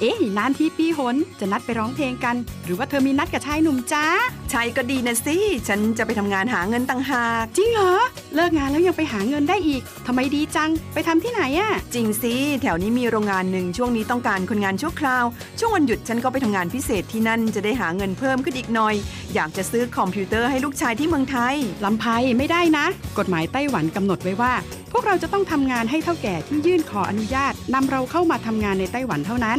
เอ๊ะนานทีปีหนจะนัดไปร้องเพลงกัน หรือว่าเธอมีนัดกับชายหนุ่มจ้าใช่ก็ดีนะสิ ฉันจะไปทำงานหาเงินต่างหาก จริงเหรอ เลิกงานแล้วยังไปหาเงินได้อีกทำไมดีจัง ไปทำที่ไหนอะจริงสิ แถวนี้มีโรงงานหนึ่งช่วงนี้ต้องการคนงานชั่วคราว ช่วงวันหยุดฉันก็ไปทำงานพิเศษที่นั่นจะได้หาเงินเพิ่มขึ้นอีกหน่อย อยากจะซื้อคอมพิวเตอร์ให้ลูกชายที่เมืองไทยลำไพไม่ได้นะ กฎหมายไต้หวันกำหนดไว้ว่า พวกเราจะต้องทำงานให้เท่าแก่ที่ยื่นขออนุญาตนำเราเข้ามาทำงานในไต้หวันเท่านั้น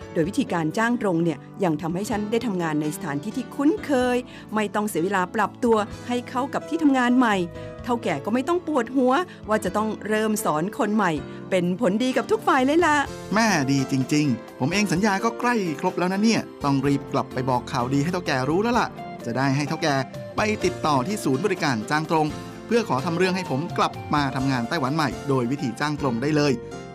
โดยวิธีการจ้างตรงเนี่ยยังทำให้ฉันได้ทำงานในสถานที่ที่คุ้นเคย ไม่ต้องเสียเวลาปรับตัวให้เข้ากับที่ทำงานใหม่ เท่าแก่ก็ไม่ต้องปวดหัว ว่าจะต้องเริ่มสอนคนใหม่ เป็นผลดีกับทุกฝ่ายเลยล่ะแม่ดีจริง ๆ ผมเองสัญญาก็ใกล้ครบแล้วนะเนี่ย ต้องรีบกลับไปบอกข่าวดีให้เท่าแก่รู้แล้วล่ะ จะได้ให้เท่าแก่ไปติดต่อที่ศูนย์บริการจ้างตรง เพื่อขอทำเรื่องให้ผมกลับมาทำงานไต้หวันใหม่ โดยวิธีจ้างตรงได้เลย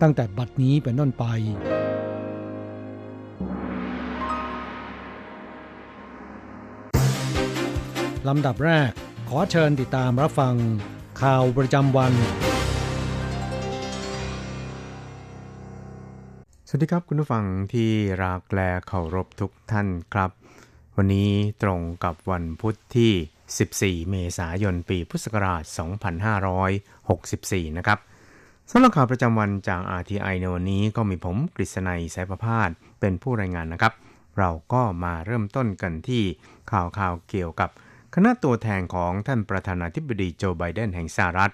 ตั้งแต่บัดนี้เป็นต้นไป ลำดับแรกขอเชิญติดตามรับฟัง ข่าวประจำวัน สวัสดีครับคุณผู้ฟังที่รักและเคารพทุกท่านครับ วันนี้ตรงกับวันพุทธที่ 14 เมษายน ปีพุทธศักราช 2564 นะครับ สำหรับข่าวประจำวันจาก RTI ในวันนี้ก็มีผมกฤษณัยสายประพาสเป็นผู้รายงานนะครับ เราก็มาเริ่มต้นกันที่ข่าวข่าวเกี่ยวกับ คณะตัวแทนของท่านประธานาธิบดีโจไบเดนแห่งสหรัฐ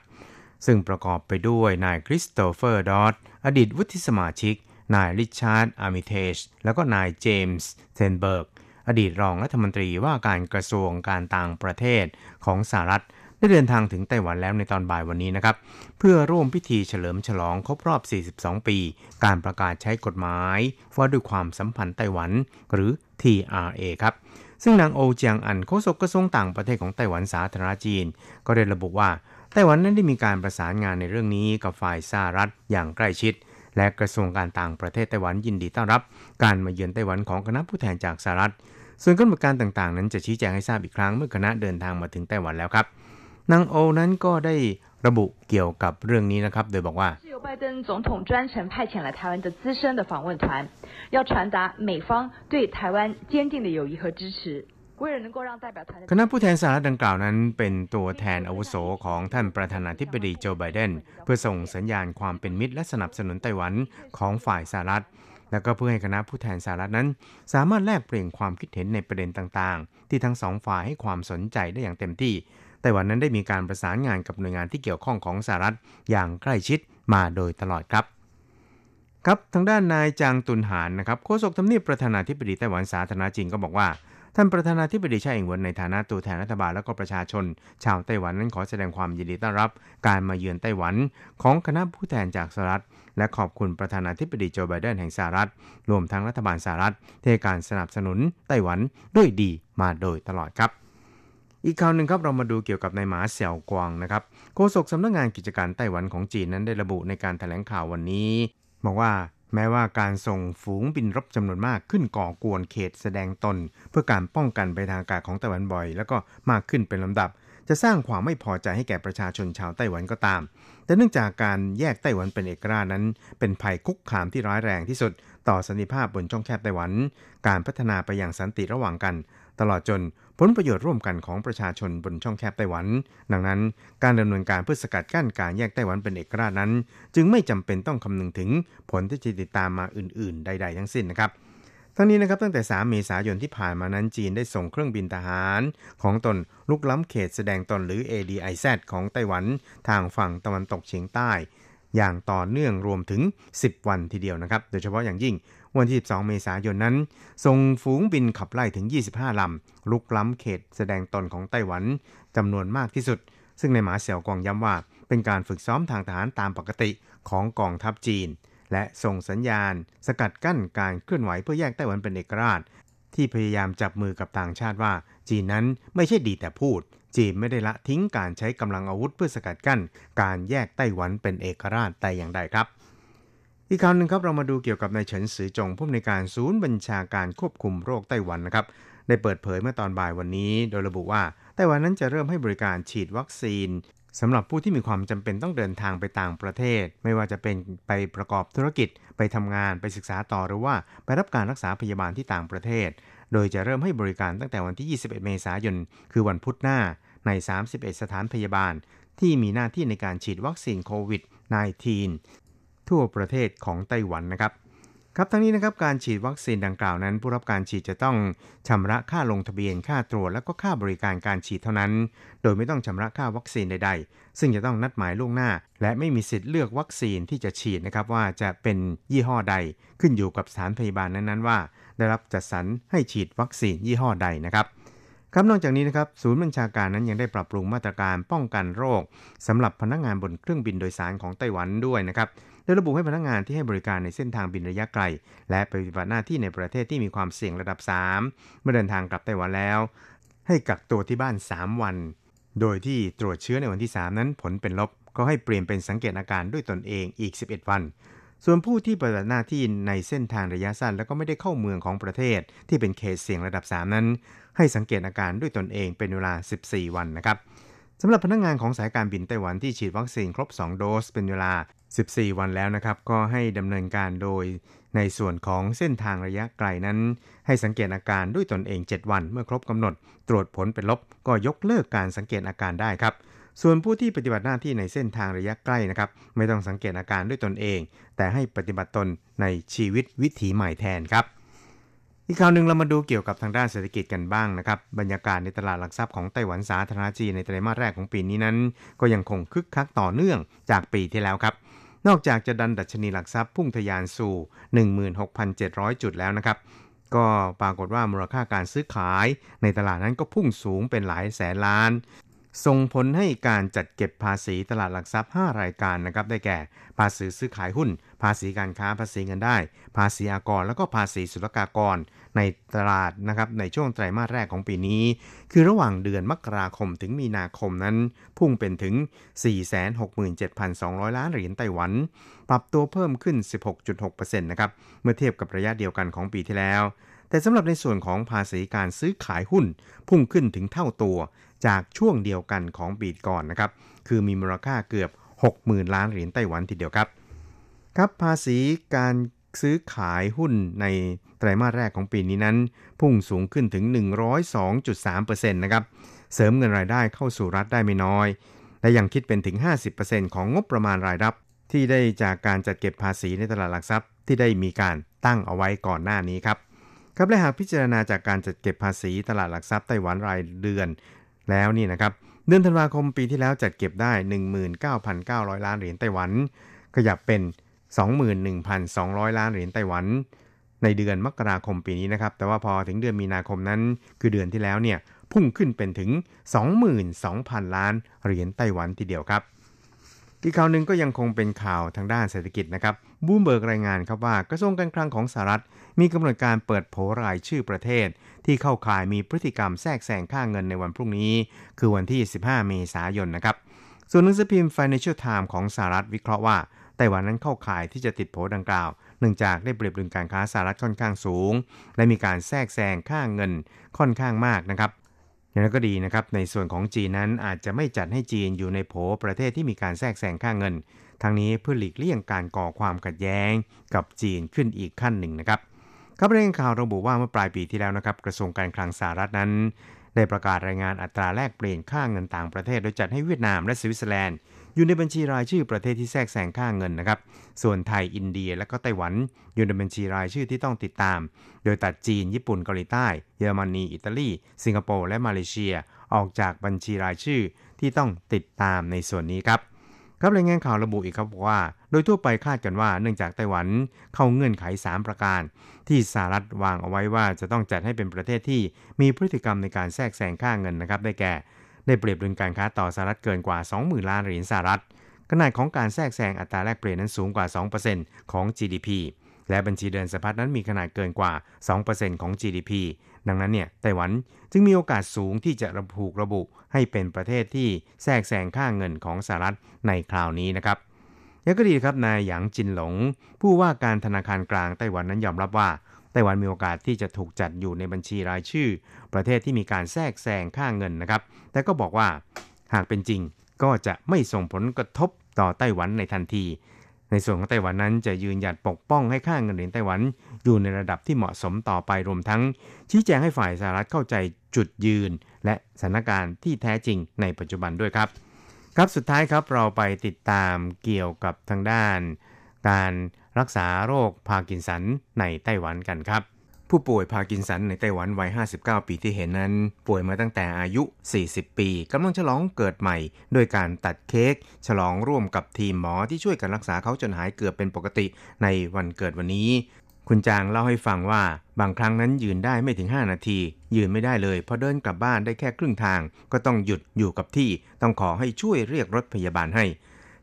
ซึ่งประกอบไปด้วยนายคริสโตเฟอร์ดอตอดีตวุฒิสมาชิก นายริชาร์ดอาร์มิเทจแล้วก็นายเจมส์สไตน์เบิร์กอดีตรองรัฐมนตรีว่าการกระทรวงการต่างประเทศของสหรัฐ ได้เดินทางถึงไต้หวันแล้วในตอนบ่ายวันนี้นะครับ เพื่อร่วมพิธีเฉลิมฉลองครบรอบ 42 ปี การประกาศใช้กฎหมาย ว่าด้วยความสัมพันธ์ไต้หวัน หรือ TRA ครับ ซึ่งนางโอเจียงอันโฆษกกระทรวงต่างประเทศของไต้หวันสาธารณจีน ก็ได้ระบุว่าไต้หวันนั้นได้มีการประสานงานในเรื่องนี้กับฝ่ายสหรัฐอย่างใกล้ชิด และกระทรวงการต่างประเทศไต้หวันยินดีต้อนรับ การมาเยือนไต้หวันของคณะผู้แทนจากสหรัฐ ส่วนกำหนดการต่างๆ นั้นจะชี้แจงให้ทราบอีกครั้งเมื่อคณะเดินทางมาถึงไต้หวันแล้วครับ นางโอนั้นก็ได้ระบุเกี่ยวกับเรื่องนี้นะครับ โดยบอกว่า是由拜登总统专程派遣来台湾的资深的访问团，要传达美方对台湾坚定的友谊和支持。คณะผู้แทนสหรัฐดังกล่าวนั้นเป็นตัวแทนอาวุโสของท่านประธานาธิบดีโจไบเดนเพื่อส่งสัญญาณความเป็นมิตรและสนับสนุนไต้หวันของฝ่ายสหรัฐ และก็เพื่อให้คณะผู้แทนสหรัฐนั้น สามารถแลกเปลี่ยนความคิดเห็นในประเด็นต่างๆ ที่ทั้งสองฝ่ายให้ความสนใจได้อย่างเต็มที่ ไต้หวันนั้นได้มีการประสานงานกับหน่วยงานที่เกี่ยวข้องของสหรัฐอย่างใกล้ชิดมาโดยตลอดครับครับทางด้านนายจางตุนหานนะครับโฆษกทำเนียบประธานาธิบดีไต้หวันสาธารณจีนก็บอกว่า ท่านประธานาธิบดีชาอิงเวินในฐานะตัวแทนรัฐบาลและก็ประชาชน ชาวไต้หวันนั้นขอแสดงความยินดีต้อนรับ การมาเยือนไต้หวันของคณะผู้แทนจากสหรัฐ และขอบคุณประธานาธิบดีโจไบเดนแห่งสหรัฐ รวมทั้งรัฐบาลสหรัฐที่การสนับสนุนไต้หวันด้วยดีมาโดยตลอดครับ อีกข่าวหนึ่งครับเรามาดูเกี่ยวกับนายหมาเสี่ยวกวางนะครับโฆษกสำนักงงานกิจการไต้หวันของจีนนั้นได้ระบุในการถแถลงข่าววันนี้บอกว่าแม้ว่าการส่งฝูงบินรบจำนวนมากขึ้นก่อกวนเขตแสดงตน เพื่อการป้องกันไปทางอากาศของไต้หวันบ่อย แล้วก็มากขึ้นเป็นลำดับ จะสร้างความไม่พอใจให้แก่ประชาชนชาวไต้หวันก็ตาม แต่เนื่องจากการแยกไต้หวันเป็นเอกราชนั้น เป็นภัยคุกคามที่ร้ายแรงที่สุด ต่อสันติภาพบนช่องแคบไต้หวัน การพัฒนาไปอย่างสันติระหว่างกัน ตลอดจน ผลประโยชน์ร่วมกันของประชาชนบนช่องแคบไต้หวัน ดังนั้นการดำเนินการเพื่อสกัดกั้นการแยกไต้หวันเป็นเอกราชนั้น จึงไม่จำเป็นต้องคำนึงถึงผลที่จะติดตามมาอื่น ๆ ใด ๆ ทั้งสิ้นนะครับทั้งนี้นะครับตั้งแต่ 3 เมษายนที่ผ่านมานั้นจีนได้ส่งเครื่องบินทหาร ของตนลุกล้ำเขตแสดงตนหรือ ADIZ ของไต้หวันทางฝั่งตะวันตกเฉียงใต้ อย่างต่อเนื่องรวมถึง 10 วันทีเดียวนะครับ โดยเฉพาะอย่างยิ่ง วันที่ 12 เมษายนนั้นส่งฝูงบินขับไล่ถึง 25 ลำ ลุกล้ำเขตแสดงตนของไต้หวันจำนวนมากที่สุด ซึ่งในหมาเสี่ยวกองย้ำว่า เป็นการฝึกซ้อมทางทหารตามปกติของกองทัพจีน และส่งสัญญาณ สกัดกั้นการเคลื่อนไหวเพื่อแยกไต้หวันเป็นเอกราช ที่พยายามจับมือกับต่างชาติว่า จีนนั้นไม่ใช่ดีแต่พูด จีนไม่ได้ละทิ้งการใช้กำลังอาวุธเพื่อสกัดกั้น การแยกไต้หวันเป็นเอกราชแต่อย่างใดครับ อีกคราวหนึ่งครับเรามาดูเกี่ยวกับนายเฉินซือจงผู้อำนวยการศูนย์บัญชาการควบคุมโรคไต้หวันนะครับได้เปิดเผยเมื่อตอนบ่ายวันนี้ โดยระบุว่าไต้หวันนั้นจะเริ่มให้บริการฉีดวัคซีนสำหรับผู้ที่มีความจำเป็นต้องเดินทางไปต่างประเทศ ไม่ว่าจะเป็นไปประกอบธุรกิจ ไปทำงานไปศึกษาต่อหรือว่าไปรับการรักษาพยาบาลที่ต่างประเทศ โดยจะเริ่มให้บริการตั้งแต่วันที่ 21 เมษายน คือวันพุธหน้า ใน 31 สถานพยาบาล ที่มีหน้าที่ในการฉีดวัคซีนโควิด -19 ทั่วประเทศของไต้หวันนะครับครับทั้งนี้นะครับการฉีดวัคซีนดังกล่าวนั้น ผู้รับการฉีดจะต้องชำระค่าลงทะเบียนค่าตรวจและก็ค่าบริการการฉีดเท่านั้น โดยไม่ต้องชำระค่าวัคซีนใดๆ ซึ่งจะต้องนัดหมายล่วงหน้า และไม่มีสิทธิ์เลือกวัคซีนที่จะฉีดนะครับว่าจะเป็นยี่ห้อใด ขึ้นอยู่กับสถานพยาบาลนั้นๆว่า ได้รับจัดสรรให้ฉีดวัคซีนยี่ห้อใดนะครับครับนอกจากนี้นะครับศูนย์บัญชาการนั้นยังได้ปรับปรุงมาตรการป้องกันโรคสำหรับพนักงานบนเครื่องบินโดยสารของไต้หวันด้วยนะครับ ดยระบุให้พนักงานที่ให้บริการในเส้นทางบินระยะไกล และปฏิบัติหน้าที่ในประเทศที่มีความเสี่ยงระดับ 3 เมื่อเดินทางกลับไต้หวันแล้ว ให้กักตัวที่บ้าน 3 วัน โดยที่ตรวจเชื้อในวันที่ 3 นั้นผลเป็นลบก็ให้เปลี่ยนเป็นสังเกตอาการด้วยตนเองอีก 11 วันส่วนผู้ที่ปฏิบัติหน้าที่ในเส้นทางระยะสั้น แล้วก็ไม่ได้เข้าเมืองของประเทศที่เป็นเขตเสี่ยงระดับ 3 นั้น ให้สังเกตอาการด้วยตนเองเป็นเวลา 14 วันนะครับ สำหรับพนักงงานของสายการบินไต้หวันที่ฉีดวัคซีนครบ 2 โดสเป็นเวลา 14 วันแล้วนะครับ ก็ให้ดำเนินการโดย ในส่วนของเส้นทางระยะไกลนั้น ให้สังเกตอาการด้วยตนเอง 7 วัน เมื่อครบกำหนด ตรวจผลเป็นลบ ก็ยกเลิกการสังเกตอาการได้ครับ ส่วนผู้ที่ปฏิบัติหน้าที่ในเส้นทางระยะใกล้นะครับ ไม่ต้องสังเกตอาการด้วยตนเอง แต่ให้ปฏิบัติตนในชีวิตวิถีใหม่แทนครับ อีกข่าวหนึ่งเรามาดูเกี่ยวกับทางด้านเศรษฐกิจกันบ้างนะครับบรรยากาศในตลาดหลักทรัพย์ของไต้หวันสาธารณจีนในไตรมาสแรกของปีนี้นั้น ก็ยังคงคึกคักต่อเนื่องจากปีที่แล้วครับ นอกจากจะดันดัชนีหลักทรัพย์พุ่งทะยานสู่ 16,700 จุดแล้วนะครับก็ปรากฏว่ามูลค่าการซื้อขายในตลาดนั้นก็พุ่งสูงเป็นหลายแสนล้าน ส่งผลให้การจัดเก็บภาษีตลาดหลักทรัพย์ 5 รายการนะครับ ได้แก่ ภาษีซื้อขายหุ้น ภาษีการค้า ภาษีเงินได้ ภาษีอากร แล้วก็ภาษีศุลกากร ในตลาดนะครับในช่วงไตรมาสแรกของปีนี้ คือระหว่างเดือนมกราคมถึงมีนาคมนั้น พุ่งเป็นถึง 467,200 ล้านเหรียญไต้หวัน ปรับตัวเพิ่มขึ้น 16.6%นะครับ เมื่อเทียบกับระยะเดียวกันของปีที่แล้วแต่สำหรับในส่วนของภาษีการซื้อขายหุ้น พุ่งขึ้นถึงเท่าตัว จากช่วงเดียวกันของปีก่อนนะครับ คือมีมูลค่าเกือบ 60,000 ล้านเหรียญไต้หวันทีเดียวครับ ครับภาษีการซื้อขายหุ้นในไตรมาสแรกของปีนี้นั้น พุ่งสูงขึ้นถึง 102.3%นะครับ เสริมเงินรายได้เข้าสู่รัฐได้ไม่น้อย และยังคิดเป็นถึง 50%ของงบประมาณรายรับ ที่ได้จากการจัดเก็บภาษีในตลาดหลักทรัพย์ที่ได้มีการตั้งเอาไว้ก่อนหน้านี้ครับ ครับและหากพิจารณาจากการจัดเก็บภาษีตลาดหลักทรัพย์ไต้หวันรายเดือน แล้วนี่นะครับเดือนธันวาคมปีที่แล้วจัดเก็บได้ 19,900 ล้านเหรียญไต้หวัน ขยับเป็น 21,200 ล้านเหรียญไต้หวัน ในเดือนมกราคมปีนี้นะครับ แต่ว่าพอถึงเดือนมีนาคมนั้น คือเดือนที่แล้วเนี่ยพุ่งขึ้นเป็นถึง 22,000 ล้านเหรียญไต้หวันทีเดียวครับ อีกข่าวหนึ่งก็ยังคงเป็นข่าวทางด้านเศรษฐกิจนะครับบูมเบิร์กรายงานครับว่ากระทรวงการคลังของสหรัฐ มีกำหนดการเปิดโผรายชื่อประเทศ ที่เข้าข่ายมีพฤติกรรมแทรกแซงค่าเงินในวันพรุ่งนี้ คือวันที่ 15 เมษายนนะครับส่วนหนังสือพิมพ์ Financial Times ของสหรัฐวิเคราะห์ว่าไต้หวันนั้นเข้าข่ายที่จะติดโผดังกล่าวเนื่องจากได้เปรียบดุลการค้าสหรัฐค่อนข้างสูง และมีการแทรกแซงค่าเงินค่อนข้างมากนะครับ อย่างนั้นก็ดีนะครับ ในส่วนของจีนนั้นอาจจะไม่จัดให้จีนอยู่ในโผประเทศที่มีการแทรกแซงค่าเงินทางนี้เพื่อหลีกเลี่ยงการก่อความขัดแย้งกับจีนขึ้นอีกขั้นหนึ่งนะครับครับรายงข่าวระบุว่าเมื่อปลายปีที่แล้วนะครับ กระทรวงการคลังสหรัฐนั้น ได้ประกาศรายงานอัตราแลกเปลี่ยนค่าเงินต่างประเทศ โดยจัดให้เวียดนามและสวิตเซอร์แลนด์ อยู่ในบัญชีรายชื่อประเทศที่แทรกแซงค่าเงินนะครับ ส่วนไทยอินเดียและก็ไต้หวัน อยู่ในบัญชีรายชื่อที่ต้องติดตาม โดยตัดจีน ญี่ปุ่นเกาหลีใต้ เยอรมนี อิตาลี สิงคโปร์และมาเลเซีย ออกจากบัญชีรายชื่อที่ต้องติดตามในส่วนนี้ครับครับรายงานข่าวระบุอีกครับว่า โดยทั่วไปคาดกันว่าเนื่องจากไต้หวันเข้าเงื่อนไข 3 ประการ ที่สหรัฐวางเอาไว้ว่าจะต้องจัดให้เป็นประเทศที่มีพฤติกรรมในการแทรกแซงค่าเงินนะครับ ได้แก่ ได้เปรียบดุลการค้าต่อสหรัฐเกินกว่า 20,000 ล้านเหรียญสหรัฐ ขนาดของการแทรกแซงอัตราแลกเปลี่ยนนั้นสูงกว่า 2%ของ GDP และบัญชีเดินสะพัดนั้นมีขนาดเกินกว่า 2%ของ GDP ดังนั้นเนี่ยไต้หวันจึงมีโอกาสสูงที่จะระบุระบุให้เป็นประเทศที่แทรกแซงค่าเงินของสหรัฐในคราวนี้นะครับยังก็ดีครับนายหยางจินหลง ผู้ว่าการธนาคารกลางไต้หวันนั้นยอมรับว่า ต้หวันมีโอกาสที่จะถูกจัดอยู่ในบัญชีรายชื่อ ประเทศที่มีการแทรกแซงค่าเงินนะครับ แต่ก็บอกว่าหากเป็นจริงก็จะไม่ส่งผลกระทบต่อไต้หวันในทันที ในส่วนของไต้หวันนั้นจะยืนหยัดปกป้องให้ค่าเงินเหรียญไต้หวันอยู่ในระดับที่เหมาะสมต่อไปรวมทั้ง ชี้แจงให้ฝ่ายสหรัฐเข้าใจจุดยืน และสถานการณ์ที่แท้จริงในปัจจุบันด้วยครับ ครับสุดท้ายครับเราไปติดตามเกี่ยวกับทางด้าน การ รักษาโรคพาร์กินสันในไต้หวันกันครับ ผู้ป่วยพาร์กินสันในไต้หวันวัย 59 ปีที่เห็นนั้น ป่วยมาตั้งแต่อายุ 40 ปีกำลังฉลองเกิดใหม่ โดยการตัดเค้กฉลองร่วมกับทีมหมอที่ช่วยกันรักษาเขาจนหายเกือบเป็นปกติในวันเกิดวันนี้ คุณจางเล่าให้ฟังว่าบางครั้งนั้นยืนได้ไม่ถึง 5 นาที ยืนไม่ได้เลยพอเดินกลับบ้านได้แค่ครึ่งทาง ก็ต้องหยุดอยู่กับที่ ต้องขอให้ช่วยเรียกรถพยาบาลให้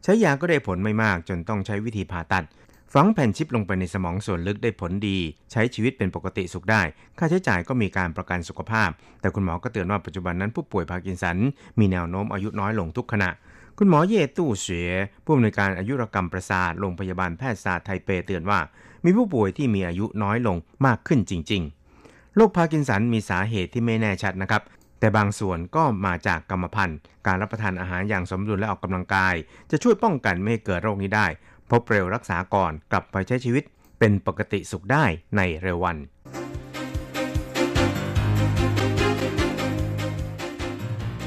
ใช้ยาก็ได้ผลไม่มากจนต้องใช้วิธีผ่าตัด ฝังแผ่นชิปลงไปในสมองส่วนลึกได้ผลดี ใช้ชีวิตเป็นปกติสุขได้ ค่าใช้จ่ายก็มีการประกันสุขภาพ แต่คุณหมอก็เตือนว่าปัจจุบันนั้นผู้ป่วยพาร์กินสัน มีแนวโน้มอายุน้อยลงทุกขณะ คุณหมอเย่ตู้เสวยผู้อำนวยการอายุรกรรมประสาทโรงพยาบาลแพทยศาสตร์ไทเปเตือนว่า มีผู้ป่วยที่มีอายุน้อยลงมากขึ้นจริง ๆ โรคพาร์กินสันมีสาเหตุที่ไม่แน่ชัดนะครับแต่บางส่วนก็มาจากกรรมพันธุ์ การรับประทานอาหารอย่างสมดุลและออกกำลังกาย จะช่วยป้องกันไม่ให้เกิดโรคนี้ได้ พบเร็วรักษาก่อนกลับไปใช้ชีวิตเป็นปกติสุขได้ในเร็ววัน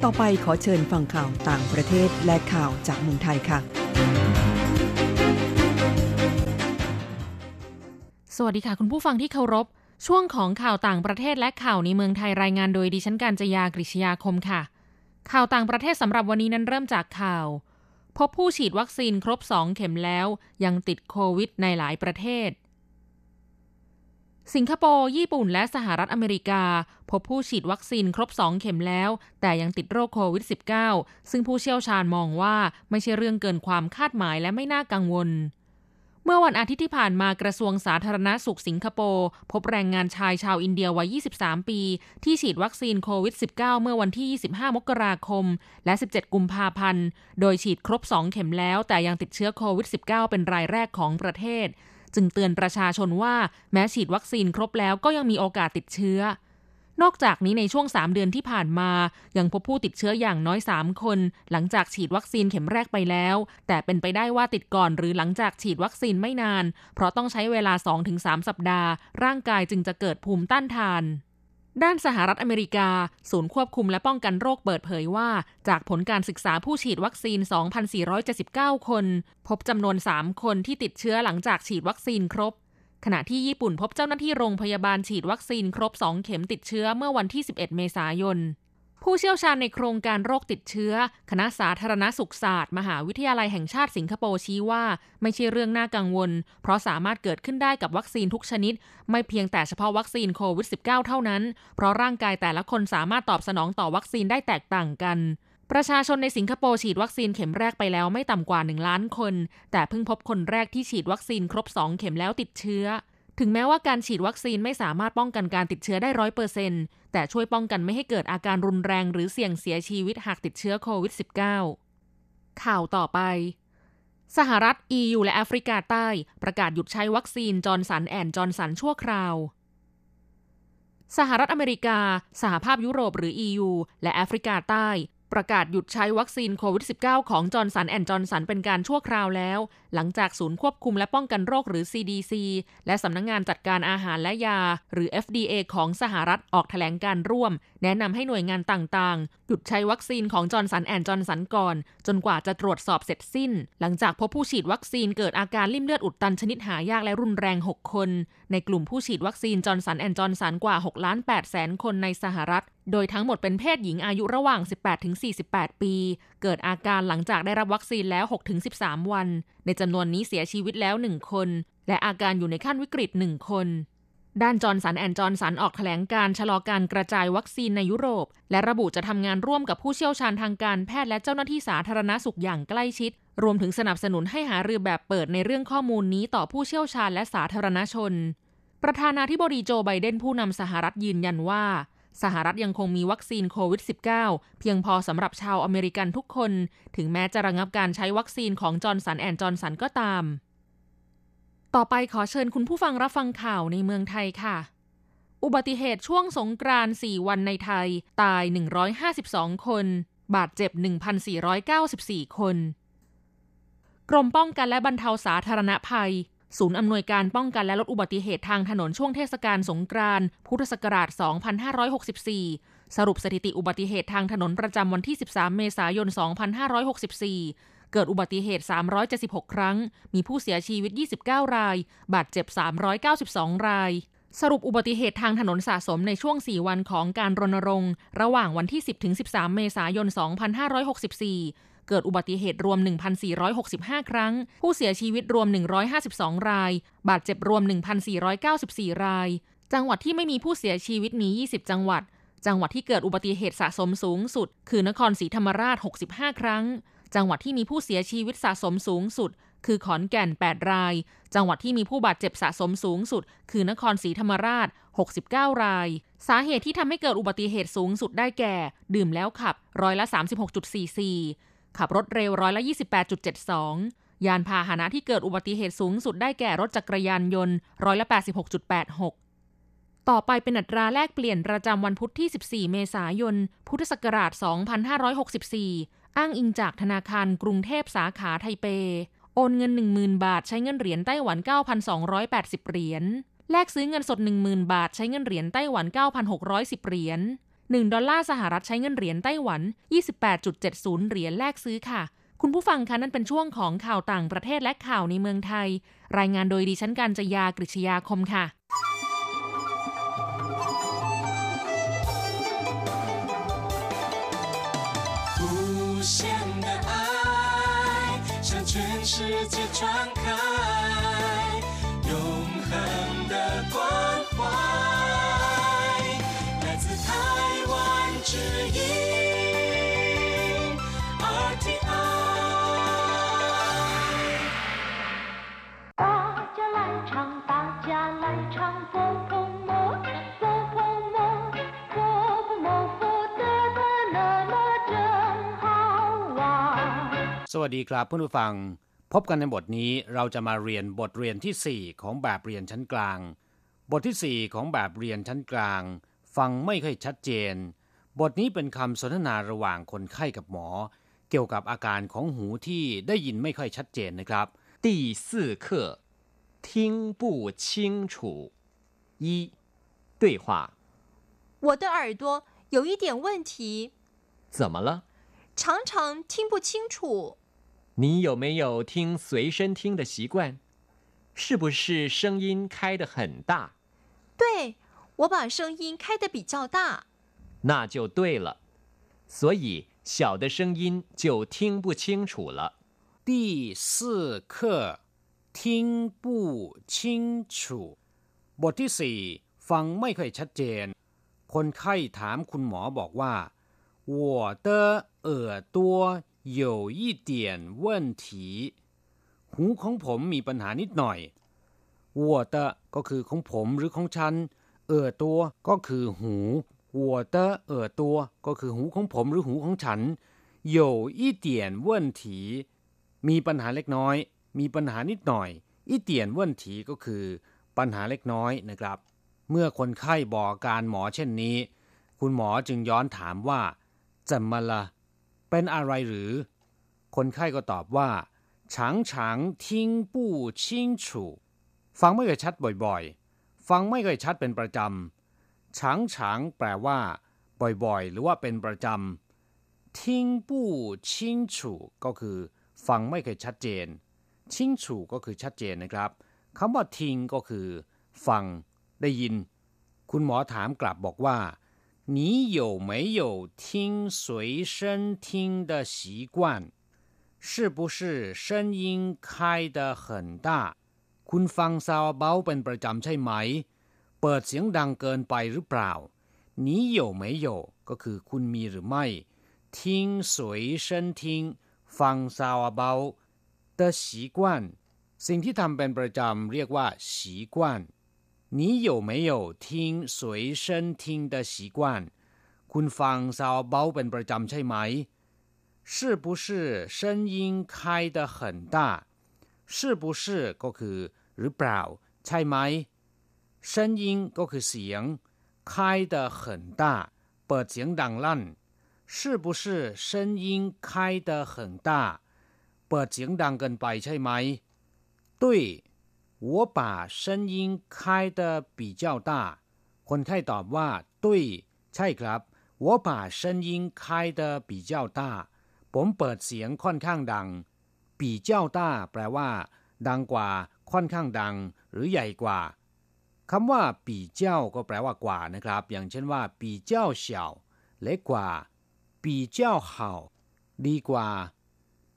ต่อไปขอเชิญฟังข่าวต่างประเทศและข่าวจากเมืองไทยค่ะ สวัสดีค่ะคุณผู้ฟังที่เคารพ ช่วงของข่าวต่างประเทศและข่าวในเมืองไทยรายงานโดยดิฉันการจยากริชยาคมค่ะ ข่าวต่างประเทศสำหรับวันนี้นั้นเริ่มจากข่าว พบผู้ฉีดวัคซีนครบ 2 เข็มแล้วยังติดโควิดในหลายประเทศ สิงคโปร์ ญี่ปุ่น และสหรัฐอเมริกา พบผู้ฉีดวัคซีนครบ 2 เข็มแล้ว แต่ยังติดโรคโควิด -19 ซึ่งผู้เชี่ยวชาญมองว่าไม่ใช่เรื่องเกินความคาดหมายและไม่น่ากังวล เมื่อวันอาทิตย์ที่ผ่านมากระทรวงสาธารณาสุขสิงคโปร์พบแรงงานชายชาวอินเดียวัย 23 ปี ที่ฉีดวัคซีนโควิด -19 เมื่อวันที่ 25 มกราคม และ 17 กุมภาพันธ์ โดยฉีดครบ 2 เข็มแล้วแต่ยังติดเชื้อโควิด -19 เป็นรายแรกของประเทศ จึงเตือนประชาชนว่าแม้ฉีดวัคซีนครบแล้วก็ยังมีโอกาสติดเชื้อ นอกจากนี้ในช่วง 3 เดือนที่ผ่านมา ยังพบผู้ติดเชื้ออย่างน้อย 3 คน หลังจากฉีดวัคซีนเข็มแรกไปแล้ว แต่เป็นไปได้ว่าติดก่อนหรือหลังจากฉีดวัคซีนไม่นาน เพราะต้องใช้เวลา 2-3 สัปดาห์ ร่างกายจึงจะเกิดภูมิต้านทานด้านสหรัฐอเมริกา ศูนย์ควบคุมและป้องกันโรคเปิดเผยว่า จากผลการศึกษาผู้ฉีดวัคซีน 2,479 คน พบจำนวน 3 คนที่ติดเชื้อหลังจากฉีดวัคซีนครบ ขณะที่ญี่ปุ่นพบเจ้าหน้าที่โรงพยาบาลฉีดวัคซีนครบ 2 เข็มติดเชื้อเมื่อวันที่ 11 เมษายน ผู้เชี่ยวชาญในโครงการโรคติดเชื้อ คณะสาธารณสุขศาสตร์ มหาวิทยาลัยแห่งชาติสิงคโปร์ชี้ว่า ไม่ใช่เรื่องน่ากังวล เพราะสามารถเกิดขึ้นได้กับวัคซีนทุกชนิด ไม่เพียงแต่เฉพาะวัคซีนโควิด -19 เท่านั้น เพราะร่างกายแต่ละคนสามารถตอบสนองต่อวัคซีนได้แตกต่างกัน ประชาชนในสิงคโปร์ฉีดวัคซีนเข็มแรกไปแล้วไม่ต่ำกว่า 1 ล้านคน แต่เพิ่งพบคนแรกที่ฉีดวัคซีนครบ 2 เข็มแล้วติดเชื้อ ถึงแม้ว่าการฉีดวัคซีนไม่สามารถป้องกันการติดเชื้อได้ร้อยเปอร์เซ็นต์แต่ช่วยป้องกันไม่ให้เกิดอาการรุนแรงหรือเสี่ยงเสียชีวิตหากติดเชื้อโควิด -19 ข่าวต่อไป สหรัฐ EU และแอฟริกาใต้ ประกาศหยุดใช้วัคซีนจอห์นสันแอนด์จอห์นสันชั่วคราวสหรัฐอเมริกา สหภาพยุโรปหรือ EU และแอฟริกาใต้ ประกาศหยุดใช้วัคซีนโควิด -19 ของจอห์นสันแอนด์จอห์นสันเป็นการชั่วคราวแล้ว หลังจากศูนย์ควบคุมและป้องกันโรคหรือ CDC และสำนักงานจัดการอาหารและยา หรือ FDA ของสหรัฐออกแถลงการณ์ร่วม แนะนำให้หน่วยงานต่างๆ หยุดใช้วัคซีนของจอห์นสันแอนด์จอห์นสันก่อน จนกว่าจะตรวจสอบเสร็จสิ้น หลังจากพบผู้ฉีดวัคซีนเกิดอาการลิ่มเลือดอุดตันชนิดหายากและรุนแรง 6 คน ในกลุ่มผู้ฉีดวัคซีนจอห์นสันแอนด์จอห์นสันกว่า6ล้าน8แสนคนในสหรัฐ โดยทั้งหมดเป็นเพศหญิงอายุระหว่าง 18-48 ปี เกิดอาการหลังจากได้รับวัคซีนแล้ว 6-13 วัน ในจำนวนนี้เสียชีวิตแล้ว 1 คน และอาการอยู่ในขั้นวิกฤต 1 คนด้านจอห์นสันแอนด์จอห์นสันออกแถลงการณ์ชะลอการกระจายวัคซีนในยุโรป และระบุจะทำงานร่วมกับผู้เชี่ยวชาญทางการแพทย์และเจ้าหน้าที่สาธารณสุขอย่างใกล้ชิด รวมถึงสนับสนุนให้หารือแบบเปิดในเรื่องข้อมูลนี้ต่อผู้เชี่ยวชาญและสาธารณชน ประธานาธิบดีโจไบเดนผู้นำสหรัฐยืนยันว่า สหรัฐยังคงมีวัคซีนโควิด -19 เพียงพอสำหรับชาวอเมริกันทุกคน ถึงแม้จะระงับการใช้วัคซีนของ Johnson and Johnson ก็ตาม ต่อไปขอเชิญคุณผู้ฟังรับฟังข่าวในเมืองไทยค่ะอุบัติเหตุช่วงสงกรานต์4วันในไทย ตาย 152 คน บาดเจ็บ 1,494 คน กรมป้องกันและบรรเทาสาธารณภัย ศูนย์อำนวยการป้องกันและลดอุบัติเหตุทางถนนช่วงเทศกาลสงกรานต์พุทธศักราช 2564 สรุปสถิติอุบัติเหตุทางถนนประจำวันที่ 13 เมษายน 2564 เกิดอุบัติเหตุ 376 ครั้ง มีผู้เสียชีวิต 29 ราย บาดเจ็บ 392 รายสรุปอุบัติเหตุทางถนนสะสมในช่วง 4 วันของการรณรงค์ ระหว่างวันที่ 10 ถึง 13 เมษายน 2564 เกิดอุบัติเหตุรวม 1,465 ครั้ง ผู้เสียชีวิตรวม 152 ราย บาดเจ็บรวม 1,494 ราย จังหวัดที่ไม่มีผู้เสียชีวิตมี20 จังหวัด จังหวัดที่เกิดอุบัติเหตุสะสมสูงสุด คือนครศรีธรรมราช 65 ครั้ง จังหวัดที่มีผู้เสียชีวิตสะสมสูงสุด คือขอนแก่น 8 ราย จังหวัดที่มีผู้บาดเจ็บสะสมสูงสุด คือนครศรีธรรมราช 69 ราย สาเหตุที่ทำให้เกิดอุบัติเหตุสูงสุดได้แก่ ดื่มแล้วขับ ร้อยละ 36.44 ขับรถเร็วร้อยละ28.72 ยานพาหนะที่เกิดอุบัติเหตุสูงสุดได้แก่รถจักรยานยนต์ร้อยละ86.86 ต่อไปเป็นอัตราแลกเปลี่ยนประจำวันพุธที่ 14 เมษายน พุทธศักราช 2564 อ้างอิงจากธนาคารกรุงเทพสาขาไทเป โอนเงิน 10,000 บาทใช้เงินเหรียญไต้หวัน 9,280 เหรียญ แลกซื้อเงินสด 10,000 บาทใช้เงินเหรียญไต้หวัน 9,610 เหรียญ 1 ดอลลาร์สหรัฐใช้เงินเหรียญไต้หวัน 28.70 เหรียญแลกซื้อค่ะ คุณผู้ฟังคะนั่นเป็นช่วงของข่าวต่างประเทศและข่าวในเมืองไทย รายงานโดยดิฉันการจยากริชยาคมค่ะ สวัสดีครับเพื่อนผู้ฟัง พบกันในบทนี้เราจะมาเรียนบทเรียนที่ 4 ของแบบเรียนชั้นกลาง บทที่ 4 ของแบบเรียนชั้นกลาง ฟังไม่ค่อยชัดเจน บทนี้เป็นคำสนทนาระหว่างคนไข้กับหมอ เกี่ยวกับอาการของหูที่ได้ยินไม่ค่อยชัดเจนนะครับ 第四课，听不清楚。一，对话，我的耳朵有一点问题，怎么了？ 常常听不清楚。你有没有听随身听的习惯？是不是声音开得很大？对，我把声音开得比较大。那就对了。所以小的声音就听不清楚了。第四课听不清楚บทที่สี่ฟังไม่ค่อยชัดเจน คนไข้ถามคุณหมอบอกว่า 我的耳朵有一点问题หูของผมมีปัญหานิดหน่อย我的ก็คือของผมหรือของฉันเออตัวก็คือหู我的耳朵ก็คือหูของผมหรือหูของฉัน有一点问题มีปัญหาเล็กน้อย มีปัญหานิดหน่อย อีเตียนเว่นถีก็คือ ปัญหาเล็กน้อยนะครับ เมื่อคนไข้บอกการหมอเช่นนี้ คุณหมอจึงย้อนถามว่า จะมาละเป็นอะไรหรือ คนไข้ก็ตอบว่า常常听不清楚ฟังไม่ค่อยชัดบ่อยๆ ฟังไม่ค่อยชัดเป็นประจำ常常แปลว่า บ่อยๆ หรือว่าเป็นประจำ听不清楚ก็คือ ฟังไม่เคยชัดเจน ชิงฉูก็คือชัดเจนนะครับคำว่าทิงก็คือ ฟัง ได้ยิน คุณหมอถามกลับบอกว่า 你有没有听随身听的习惯是不是声音开得很大คุณฟังซาวเบาเป็นประจำใช่ไหม เปิดเสียงดังเกินไปหรือเปล่า你有没有ก็คือคุณมีหรือไม่听随身听ฟังซาวเบา的习惯สิ่งที่ทำเป็นประจำเรียกว่า习惯 你有没有听随身听的习惯คุณฟังซาวเบาเป็นประจำใช่ไหม是不是声音开得很大是不是ก็คือ หรือเปล่า ใช่ไหม声音ก็คือเสียง开得很大เปิดเสียงดังลั่น是不是声音开得很大เปิดเสียงดังเกินไปใช่ไหม对 我把声音开得比较大คนไข้ตอบว่าตุ้ยใช่ครับ我把声音开得比较大ผมเปิดเสียงค่อนข้างดัง比较大แปลว่า ดังกว่า ค่อนข้างดัง หรือใหญ่กว่าคำว่าปีเจ้าก็แปลว่ากว่านะครับ อย่างเช่นว่าปีเจ้าเฉาเล็กกว่าปีเจ้า好ดีกว่า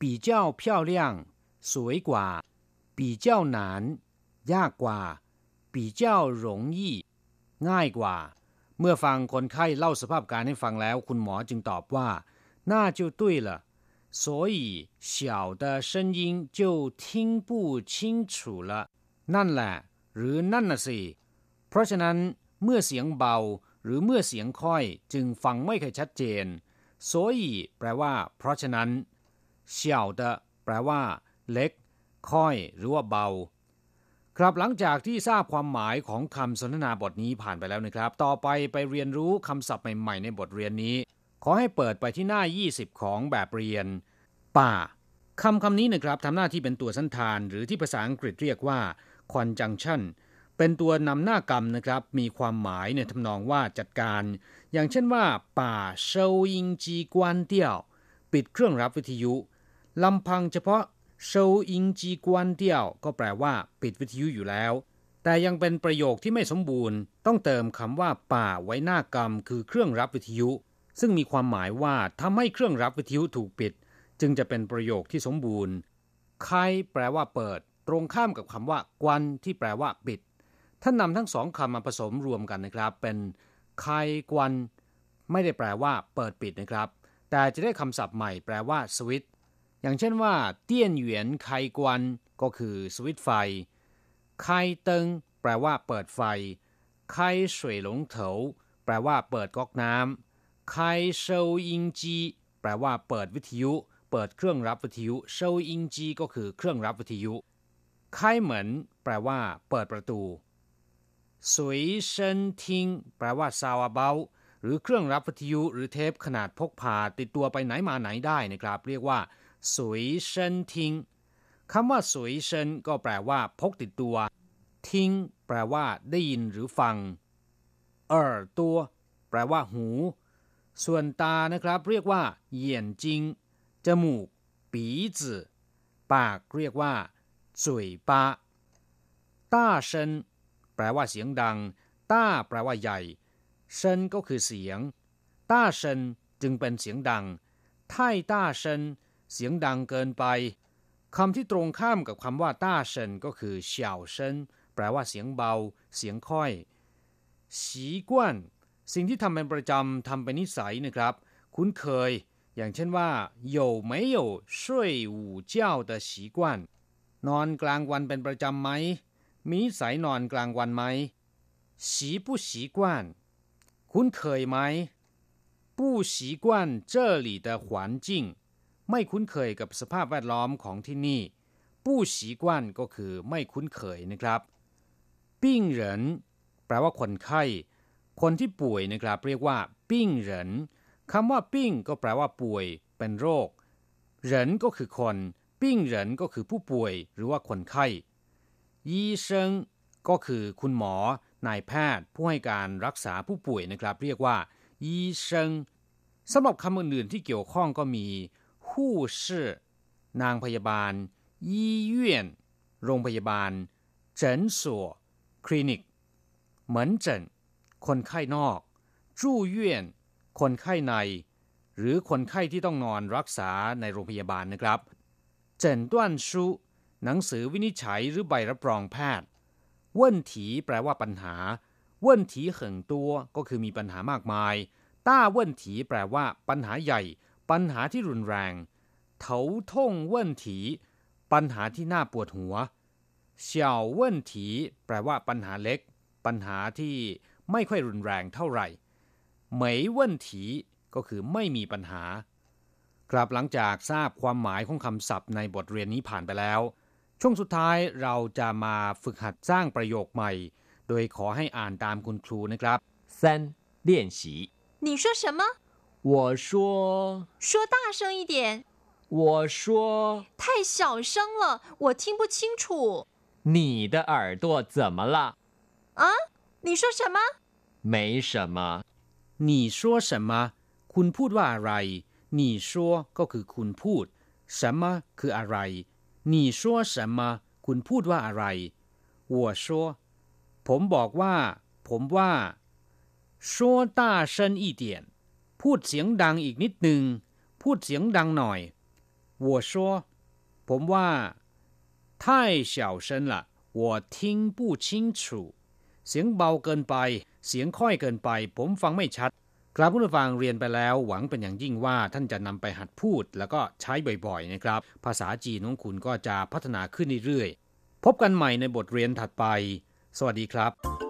比较漂亮สวยกว่า比较难 ยากกว่า比较容易ง่ายกว่า เมื่อฟังคนไข้เล่าสภาพการให้ฟังแล้ว คุณหมอจึงตอบว่า那就对了所以小的声音就听不清楚了นั่นแหละ หรือนั่นน่ะสิ เพราะฉะนั้นเมื่อเสียงเบา หรือเมื่อเสียงค่อย จึงฟังไม่ค่อยชัดเจน所以แปลว่า เพราะฉะนั้นเฉียว的แปลว่า เล็ก ค่อย หรือว่าเบา ครับหลังจากที่ทราบความหมายของคำสนทนาบทนี้ผ่านไปแล้วนะครับ ต่อไปไปเรียนรู้คำศัพท์ใหม่ๆในบทเรียนนี้ ขอให้เปิดไปที่หน้า 20 ของแบบเรียน ป่าคำคำนี้นะครับทำหน้าที่เป็นตัวสันธาน หรือที่ภาษาอังกฤษเรียกว่า conjunction เป็นตัวนำหน้ากรรมนะครับ มีความหมายในทำนองว่าจัดการ อย่างเช่นว่า ป่าเชาอิงจีกวนเตี้ยว ปิดเครื่องรับวิทยุลำพังเฉพาะ เชาอิงจีกวนเตี้ยวก็แปลว่าปิดวิทยุอยู่แล้ว แต่ยังเป็นประโยคที่ไม่สมบูรณ์ ต้องเติมคำว่า ป่าไว้หน้ากรรม คือเครื่องรับวิทยุ ซึ่งมีความหมายว่าทำให้เครื่องรับวิทยุถูกปิด จึงจะเป็นประโยคที่สมบูรณ์ไคแปลว่าเปิด ตรงข้ามกับคำว่ากวนที่แปลว่าปิด ท่านนำทั้งสองคำมาผสมรวมกันนะครับ เป็นไคกวนไม่ได้แปลว่า เปิดปิดนะครับ แต่จะได้คำศัพท์ใหม่แปลว่าสวิต อย่างเช่นว่าเตี้ยนเหวียนไขกวนก็คือสวิตไฟ ไขเติงแปลว่าเปิดไฟ ไขสวยหลงเถาแปลว่าเปิดก๊อกน้ำไขโซยิงจีแปลว่าเปิดวิทยุ เปิดเครื่องรับวิทยุโซยิงจีก็คือเครื่องรับวิทยุไขเหมือนแปลว่า เปิดประตูสวยเชนทิงแปลว่าซาวาเบาหรือเครื่องรับวิทยุหรือเทปขนาดพกพาติดตัวไปไหนมาไหนได้นะครับ เรียกว่า สุยเชินทิ้งคำว่าสุยเชินก็แปลว่า พกติดตัว ทิ้ง แปลว่า ได้ยินหรือฟังเอ่อตัว แปลว่า หู ส่วนตานะครับ เรียกว่าเหยียนจิงจมูก ปีจืปากเรียกว่าจุยปาต้าเชินแปลว่าเสียงดัง ต้าแปลว่าใหญ่ เชินก็คือเสียง ต้าเชินจึงเป็นเสียงดัง ไทต้าเชิน เสียงดังเกินไปคำที่ตรงข้ามกับคำว่าต้าเซินก็คือเฉาเซินแปลว่าเสียงเบา เสียงค่อยสีกวนสิ่งที่ทำเป็นประจำทำเป็นนิสัยนะครับ คุ้นเคย อย่างเช่นว่า有没有睡午觉的习惯นอนกลางวันเป็นประจำไหม มีนิสัยนอนกลางวันไหม习不习惯คุ้นเคยไหม不习惯这里的环境 ไม่คุ้นเคยกับสภาพแวดล้อมของที่นี่ผู้ฉีกว่นก็คือไม่คุ้นเคยนะครับปิ้งเหรินแปลว่าคนไข้ คนที่ป่วยนะครับ เรียกว่า ปิ้งเหรินคำว่าปิ้งก็แปลว่าป่วย เป็นโรคเหรินก็คือคน ปิ้งเหรินก็คือผู้ป่วยหรือว่าคนไข้醫生 ก็คือคุณหมอ นายแพทย์ ผู้ให้การรักษาผู้ป่วยนะครับ เรียกว่า 醫生 สำหรับคำอื่นๆที่เกี่ยวข้องก็มี 護士 นางพยาบาล 醫院 โรงพยาบาล 診所 คลินิก 門診 คนไข้นอก 住院 คนไข้ใน หรือคนไข้ที่ต้องนอนรักษาในโรงพยาบาลนะครับ เจินต้วนชูหนังสือวินิจฉัยหรือใบรับรองแพทย์เว่นถีแปลว่าปัญหา เว่นถีเหิงตัวก็คือมีปัญหามากมาย ต้าเว่นถีแปลว่าปัญหาใหญ่ ปัญหาที่รุนแรงเถาท่งเว่นถีปัญหาที่น่าปวดหัวเฉียวเว่นถีแปลว่าปัญหาเล็ก ปัญหาที่ไม่ค่อยรุนแรงเท่าไหร่เหมยเว่นถีก็คือไม่มีปัญหา ครับหลังจากทราบความหมายของคำศัพท์ในบทเรียนนี้ผ่านไปแล้ว ช่วงสุดท้ายเราจะมาฝึกหัดสร้างประโยคใหม่ โดยขอให้อ่านตามคุณครูนะครับ三练习你说什么？ 我说说大声一点。我说太小声了，我听不清楚。你的耳朵怎么了？啊？你说什么？没什么。你说什么คุณพูดว่าอะไร你说ก็คือคุณพูด什么คืออะไร你说什么คุณพูดว่าอะไร我说ผมบอกว่า ผมว่า说大声一点 พูดเสียงดังอีกนิดหนึ่งพูดเสียงดังหน่อย我说ผมว่า太小声了我听不清楚เสียงเบาเกินไป เสียงค่อยเกินไป ผมฟังไม่ชัดครับผู้ฟังเรียนไปแล้ว หวังเป็นอย่างยิ่งว่าท่านจะนำไปหัดพูด แล้วก็ใช้บ่อยๆนะครับ ภาษาจีนของคุณก็จะพัฒนาขึ้นเรื่อยๆ พบกันใหม่ในบทเรียนถัดไป สวัสดีครับ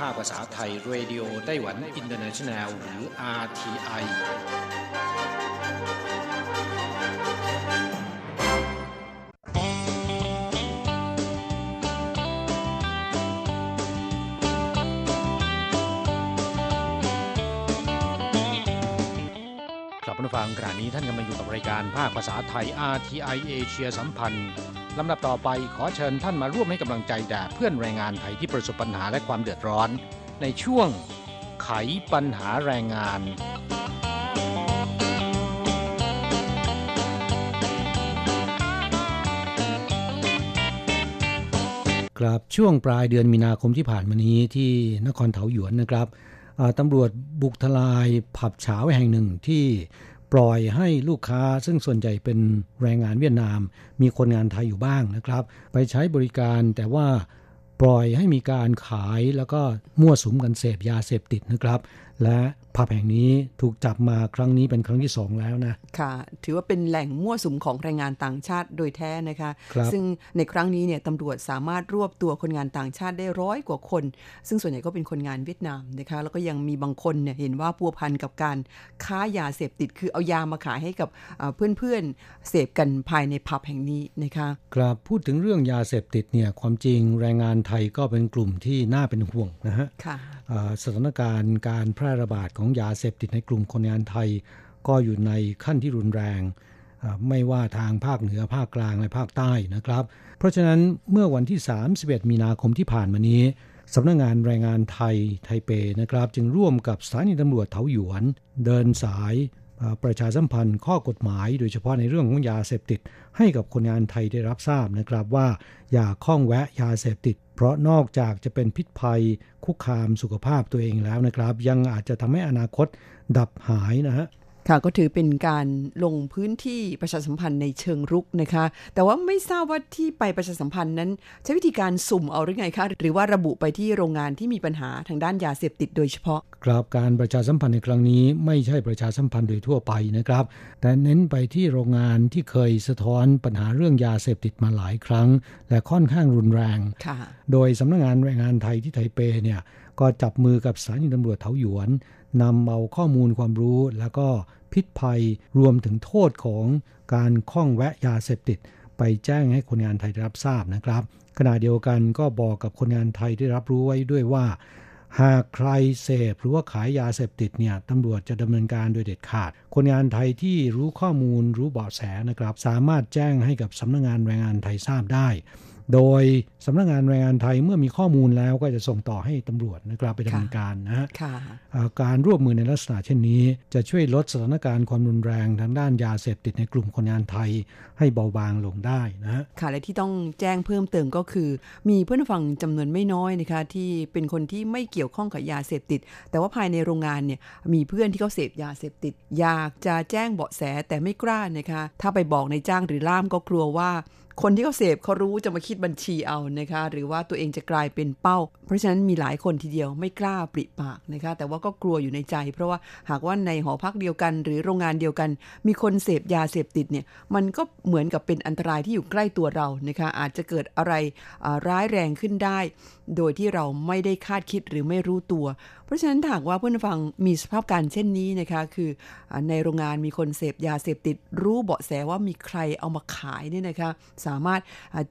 ภาคภาษาไทย Radio Taiwan International หรือ RTI ครับผู้ฟังขณะนี้ท่านกำลังอยู่กับรายการภาคภาษาไทย RTI เอเชียสัมพันธ์ ลำดับต่อไปขอเชิญท่านมาร่วมให้กำลังใจแด่เพื่อนแรงงานไทยที่ประสบปัญหาและความเดือดร้อน ในช่วงไขปัญหาแรงงาน ครับช่วงปลายเดือนมีนาคมที่ผ่านมานี้ที่นครเถาหยวนนะครับตำรวจบุกทลายผับเฉาแห่งหนึ่งที่ ปล่อยให้ลูกค้าซึ่งส่วนใหญ่เป็นแรงงานเวียดนาม มีคนงานไทยอยู่บ้างนะครับ ไปใช้บริการแต่ว่าปล่อยให้มีการขายแล้วก็มั่วสุมกันเสพยาเสพติดนะครับ และ ผับแห่งนี้ถูกจับมาครั้งนี้เป็นครั้งที่สองแล้วนะค่ะ ถือว่าเป็นแหล่งมั่วสุมของแรงงานต่างชาติโดยแท้นะคะครับซึ่งในครั้งนี้เนี่ยตำรวจสามารถรวบตัวคนงานต่างชาติได้ร้อยกว่าคน ซึ่งส่วนใหญ่ก็เป็นคนงานเวียดนามนะคะแล้วก็ยังมีบางคนเนี่ยเห็นว่าพัวพันกับการค้ายาเสพติดคือเอายามาขายให้กับอ่าเพื่อนๆเสพกันภายในผับแห่งนี้นะคะครับพูดถึงเรื่องยาเสพติดเนี่ยความจริงแรงงานไทยก็เป็นกลุ่มที่น่าเป็นห่วงนะฮะค่ะอ่า สถานการณ์การแพร่ระบาดของยาเสพติดในกลุ่มคนงานไทย ก็อยู่ในขั้นที่รุนแรง ไม่ว่าทางภาคเหนือภาคกลางและภาคใต้นะครับ เพราะฉะนั้นเมื่อวันที่ 31 มีนาคมที่ผ่านมานี้สำนักงานแรงงานไทยไทเปนะครับ จึงร่วมกับสถานีตำรวจเถาหยวน เดินสาย ประชาสัมพันธ์ข้อกฎหมาย โดยเฉพาะในเรื่องของยาเสพติด ให้กับคนงานไทยได้รับทราบนะครับว่า อย่าข้องแวะยาเสพติด เพราะนอกจากจะเป็นพิษภัยคุกคามสุขภาพตัวเองแล้วนะครับ ยังอาจจะทำให้อนาคตดับหายนะฮะ ค่ะก็ถือเป็นการลงพื้นที่ประชาสัมพันธ์ในเชิงรุกนะคะ แต่ว่าไม่ทราบว่าที่ไปประชาสัมพันธ์นั้น ใช้วิธีการสุ่มเอาหรือไงคะหรือว่าระบุไปที่โรงงานที่มีปัญหาทางด้านยาเสพติดโดยเฉพาะครับการประชาสัมพันธ์ในครั้งนี้ไม่ใช่ประชาสัมพันธ์โดยทั่วไปนะครับ แต่เน้นไปที่โรงงานที่เคยสะท้อนปัญหาเรื่องยาเสพติดมาหลายครั้ง และค่อนข้างรุนแรงค่ะโดยสำนักงานแรงงานไทยที่ไทเปเนี่ยก็จับมือกับสถานีตำรวจเถาหยวนนำเอาข้อมูลความรู้แล้วก็ พิษภัยรวมถึงโทษของการข้องแวะยาเสพติด ไปแจ้งให้คนงานไทยได้รับทราบนะครับ ขณะเดียวกันก็บอกกับคนงานไทยได้รับรู้ไว้ด้วยว่า หากใครเสพหรือว่าขายยาเสพติดเนี่ยตำรวจจะดำเนินการโดยเด็ดขาด คนงานไทยที่รู้ข้อมูลรู้เบาะแสนะครับ สามารถแจ้งให้กับสำนักงานแรงงานไทยทราบได้ โดยสำนักงานแรงงานไทยเมื่อมีข้อมูลแล้วก็จะส่งต่อให้ตำรวจนะครับไปดำเนินการนะฮะค่ะอ่าการร่วมมือในลักษณะเช่นนี้ จะช่วยลดสถานการณ์ความรุนแรงทางด้านยาเสพติดในกลุ่มคนงานไทยให้เบาบางลงได้นะฮะค่ะและที่ต้องแจ้งเพิ่มเติมก็คือ มีเพื่อนฟังจำนวนไม่น้อยนะคะที่เป็นคนที่ไม่เกี่ยวข้องกับยาเสพติด แต่ว่าภายในโรงงานเนี่ยมีเพื่อนที่เขาเสพยาเสพติด อยากจะแจ้งเบาะแสแต่ไม่กล้านะคะถ้าไปบอกในายจ้างหรือล่ามก็กลัวว่า คนที่เขาเสพเขารู้จะมาคิดบัญชีเอานะคะ หรือว่าตัวเองจะกลายเป็นเป้า เพราะฉะนั้นมีหลายคนทีเดียวไม่กล้าปริปากนะคะ แต่ว่าก็กลัวอยู่ในใจ เพราะว่าหากว่าในหอพักเดียวกัน หรือโรงงานเดียวกัน มีคนเสพยาเสพติดเนี่ย มันก็เหมือนกับเป็นอันตรายที่อยู่ใกล้ตัวเรานะคะ อาจจะเกิดอะไรร้ายแรงขึ้นได้ โดยที่เราไม่ได้คาดคิดหรือไม่รู้ตัว เพราะฉะนั้นถาหากว่าเพื่อนฟังมีสภาพการเช่นนี้นะคะคือในโรงงานมีคนเสพยาเสพติด รู้เบาะแสว่ามีใครเอามาขายเนี่ยนะคะสามารถ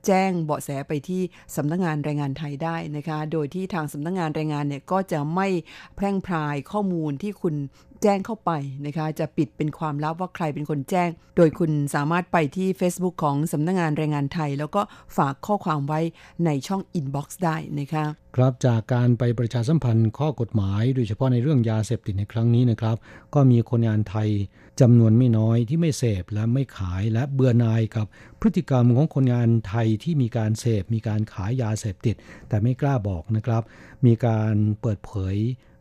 แจ้งเบาะแสไปที่สำนักงานแรงงานไทยได้นะคะโดยที่ทางสำนักงานแรงงานเนี่ยก็จะไม่แพร่งพรายข้อมูลที่คุณแจ้งเข้าไปนะคะ จะปิดเป็นความลับว่าใครเป็นคนแจ้ง โดยคุณสามารถไปที่ Facebook ของสำนักงานแรงงานไทย แล้วก็ฝากข้อความไว้ในช่อง inbox ได้นะคะครับจากการไปประชาสัมพันธ์ข้อกฎหมาย โดยเฉพาะในเรื่องยาเสพติดในครั้งนี้นะครับ ก็มีคนงานไทยจำนวนไม่น้อยที่ไม่เสพและไม่ขายและเบื่อหน่ายกับพฤติกรรมของคนงานไทยที่มีการเสพมีการขายยาเสพติด แต่ไม่กล้าบอกนะครับ มีการเปิดเผย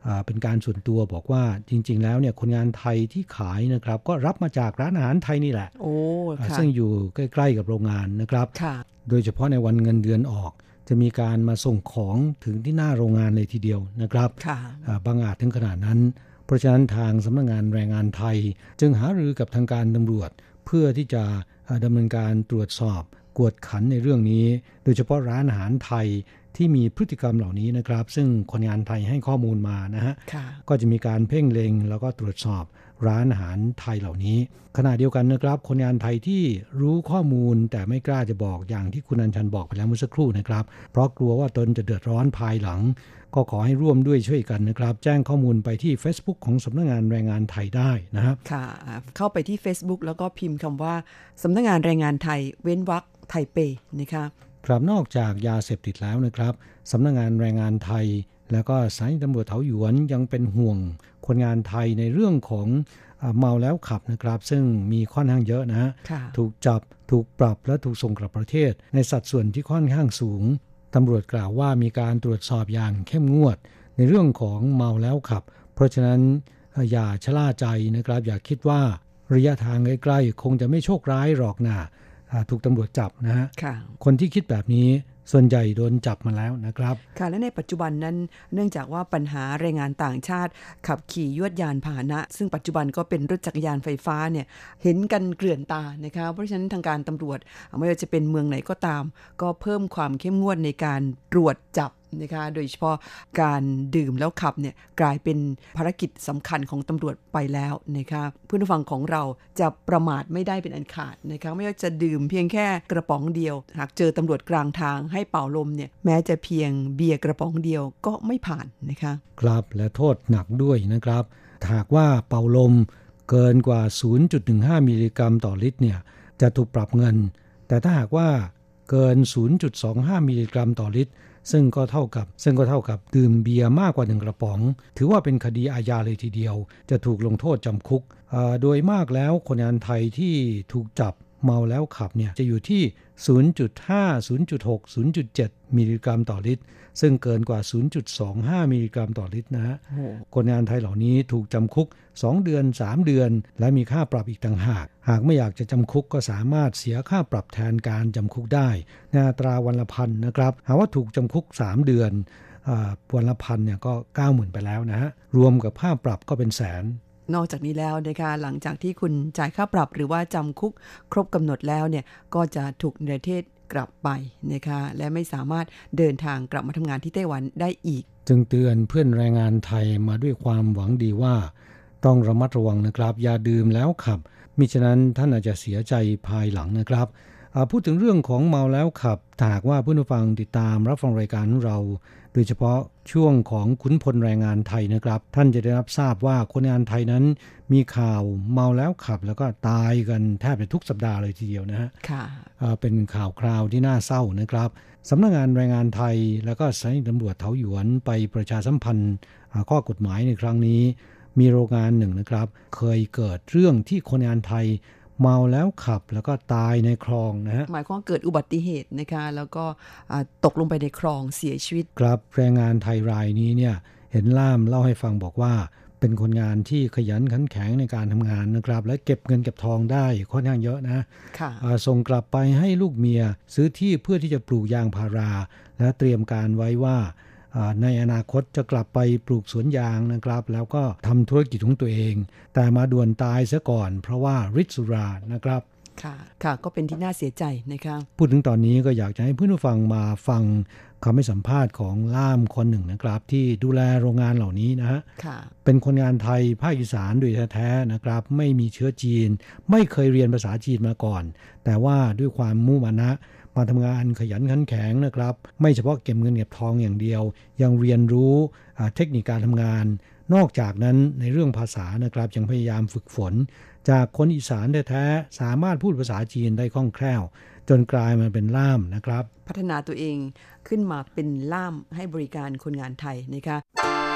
อ่าเป็นการส่วนตัวบอกว่าจริง ๆ แล้วเนี่ยคนงานไทยที่ขายนะครับ ก็รับมาจากร้านอาหารไทยนี่แหละ โอ้อ่าค่ะซึ่งอยู่ใกล้ ๆ กับโรงงานนะครับค่ะโดยเฉพาะในวันเงินเดือนออก จะมีการมาส่งของถึงที่หน้าโรงงานเลยทีเดียวนะครับค่ะอ่าบางอาจถึงขนาดนั้น เพราะฉะนั้นทางสำนักงานแรงงานไทย จึงหารือกับทางการตำรวจ เพื่อที่จะอ่าดำเนินการตรวจสอบกวดขันในเรื่องนี้ โดยเฉพาะร้านอาหารไทยที่มีพฤติกรรมเหล่านี้นะครับ ซึ่งคนงานไทยให้ข้อมูลมานะฮะค่ะก็จะมีการเพ่งเล็งแล้วก็ตรวจสอบ ร้านอาหารไทยเหล่านี้ ขณะเดียวกันนะครับ คนงานไทยที่รู้ข้อมูลแต่ไม่กล้าจะบอกอย่างที่คุณอัญชันบอกไปแล้วเมื่อสักครู่นะครับ เพราะกลัวว่าตนจะเดือดร้อนภายหลัง ก็ขอให้ร่วมด้วยช่วยกันนะครับ แจ้งข้อมูลไปที่ Facebook ของสำนักงานแรงงานไทยได้นะครับค่ะ เข้าไปที่ Facebook แล้วก็พิมพ์คำว่าสำนักงานแรงงานไทย เว้นวรรคไทเปนะคะครับนอกจากยาเสพติดแล้วนะครับสำนักงานแรงงานไทย แล้วก็สถานีตำรวจเถาหยวนยังเป็นห่วง คนงานไทยในเรื่องของอ่าเมาแล้วขับนะครับ ซึ่งมีค่อนข้างเยอะนะฮะค่ะถูกจับถูกปรับและถูกส่งกลับประเทศ ในสัดส่วนที่ค่อนข้างสูงตำรวจกล่าวว่ามีการตรวจสอบอย่างเข้มงวด ในเรื่องของเมาแล้วขับ เพราะฉะนั้นเอ่ออย่าชะล่าใจนะครับ อย่าคิดว่าระยะทางใกล้ๆคงจะไม่โชคร้ายหรอกนะอ่า ถูกตำรวจจับนะฮะค่ะคนที่คิดแบบนี้ส่วนใหญ่โดนจับมาแล้วนะครับ ค่ะ และในปัจจุบันนั้น เนื่องจากว่าปัญหาแรงงานต่างชาติ ขับขี่ยวดยานพาหนะ ซึ่งปัจจุบันก็เป็นรถจักรยานไฟฟ้าเนี่ย เห็นกันเกลื่อนตานะคะ เพราะฉะนั้นทางการตำรวจ ไม่ว่าจะเป็นเมืองไหนก็ตาม ก็เพิ่มความเข้มงวดในการตรวจจับ นะคะโดยเฉพาะการดื่มแล้วขับเนี่ยกลายเป็นภารกิจสำคัญของตำรวจไปแล้วนะคะเพื่อนฟังของเราจะประมาทไม่ได้เป็นอันขาดนะคะไม่ว่าจะดื่มเพียงแค่กระป๋องเดียว หากเจอตำรวจกลางทางให้เป่าลมเนี่ยแม้จะเพียงเบียร์กระป๋องเดียวก็ไม่ผ่านนะคะครับและโทษหนักด้วยนะครับหากว่าเป่าลมเกินกว่า 0.15 มิลลิกรัมต่อลิตรเนี่ยจะถูกปรับเงิน แต่ถ้าหากว่าเกิน 0.25 มิลลิกรัมต่อลิตร ซึ่งก็เท่ากับ ซึ่งก็เท่ากับดื่มเบียร์มากกว่าหนึ่งกระป๋อง ถือว่าเป็นคดีอาญาเลยทีเดียว จะถูกลงโทษจำคุก โดยมากแล้วคนงานไทยที่ถูกจับเมาแล้วขับเนี่ยจะอยู่ที่ 0.5 0.6 0.7 มิลลิกรัมต่อลิตร ซึ่งเกินกว่า 0.25 มิลลิกรัมต่อลิตรนะฮะคนงานไทยเหล่านี้ถูกจำคุก 2 เดือน 3 เดือน และมีค่าปรับอีกต่างหาก หากไม่อยากจะจำคุกก็สามารถเสียค่าปรับแทนการจำคุกได้ในอัตราวันละพันนะครับ หากว่าถูกจำคุก 3 เดือนอาวันละพันเนี่ยก็ 90,000 ไปแล้วนะฮะ รวมกับค่าปรับก็เป็นแสนนอกจากนี้แล้วนะคะหลังจากที่คุณจ่ายค่าปรับหรือว่าจำคุกครบกำหนดแล้วเนี่ยก็จะถูกในประเทศ กลับไปนะคะและไม่สามารถเดินทางกลับมาทำงานที่ไต้หวันได้อีก จึงเตือนเพื่อนแรงงานไทยมาด้วยความหวังดีว่า ต้องระมัดระวังนะครับ อย่าดื่มแล้วขับมิฉะนั้นท่านอาจจะเสียใจภายหลังนะครับ พูดถึงเรื่องของเมาแล้วขับถ้าหากว่าเพื่อนผู้ฟังติดตามรับฟังรายการของเรา โดยเฉพาะช่วงของขุนพลแรงงานไทยนะครับ ท่านจะได้รับทราบว่าคนงานไทยนั้น มีข่าวเมาแล้วขับ แล้วก็ตายกันแทบจะทุกสัปดาห์เลยทีเดียวนะฮะค่ะอ่าเป็นข่าวคราวที่น่าเศร้านะครับสำนักงานแรงงานไทย แล้วก็สถานีตำรวจเถาหยวนไปประชาสัมพันธ์อ่าข้อกฎหมายในครั้งนี้มีโรงงานหนึ่งนะครับ เคยเกิดเรื่องที่คนงานไทย เมาแล้วขับแล้วก็ตายในคลองนะฮะหมายความว่าเกิดอุบัติเหตุนะคะแล้วก็อ่าตกลงไปในคลองเสียชีวิต ครับแรงงานไทยรายนี้เนี่ยเห็นล่ามเล่าให้ฟังบอกว่า เป็นคนงานที่ขยันขันแข็งในการทำงานนะครับ และเก็บเงินเก็บทองได้ค่อนข้างเยอะนะค่ะอ่าส่งกลับไปให้ลูกเมียซื้อที่เพื่อที่จะปลูกยางพารา และเตรียมการไว้ว่าอ่า ในอนาคตจะกลับไปปลูกสวนยางนะครับ แล้วก็ทำธุรกิจของตัวเอง แต่มาด่วนตายซะก่อน เพราะว่าฤทธิ์สุรานะครับค่ะค่ะก็เป็นที่น่าเสียใจนะคะพูดถึงตอนนี้ก็อยากจะให้เพื่อนผู้ฟังมาฟังคำให้สัมภาษณ์ของล่ามคนหนึ่งนะครับ ที่ดูแลโรงงานเหล่านี้นะฮะค่ะเป็นคนงานไทยภาคอีสานโดยแท้ๆนะครับ ไม่มีเชื้อจีน ไม่เคยเรียนภาษาจีนมาก่อน แต่ว่าด้วยความมุ่งมานะ มาทำงานขยันขันแข็งนะครับ ไม่เฉพาะเก็บเงินเก็บทองอย่างเดียว ยังเรียนรู้เทคนิคการทำงาน นอกจากนั้นในเรื่องภาษานะครับยังพยายามฝึกฝน จากคนอีสานแท้ๆสามารถพูดภาษาจีนได้คล่องแคล่ว จนกลายมาเป็นล่ามนะครับ พัฒนาตัวเองขึ้นมาเป็นล่ามให้บริการคนงานไทยนะคะ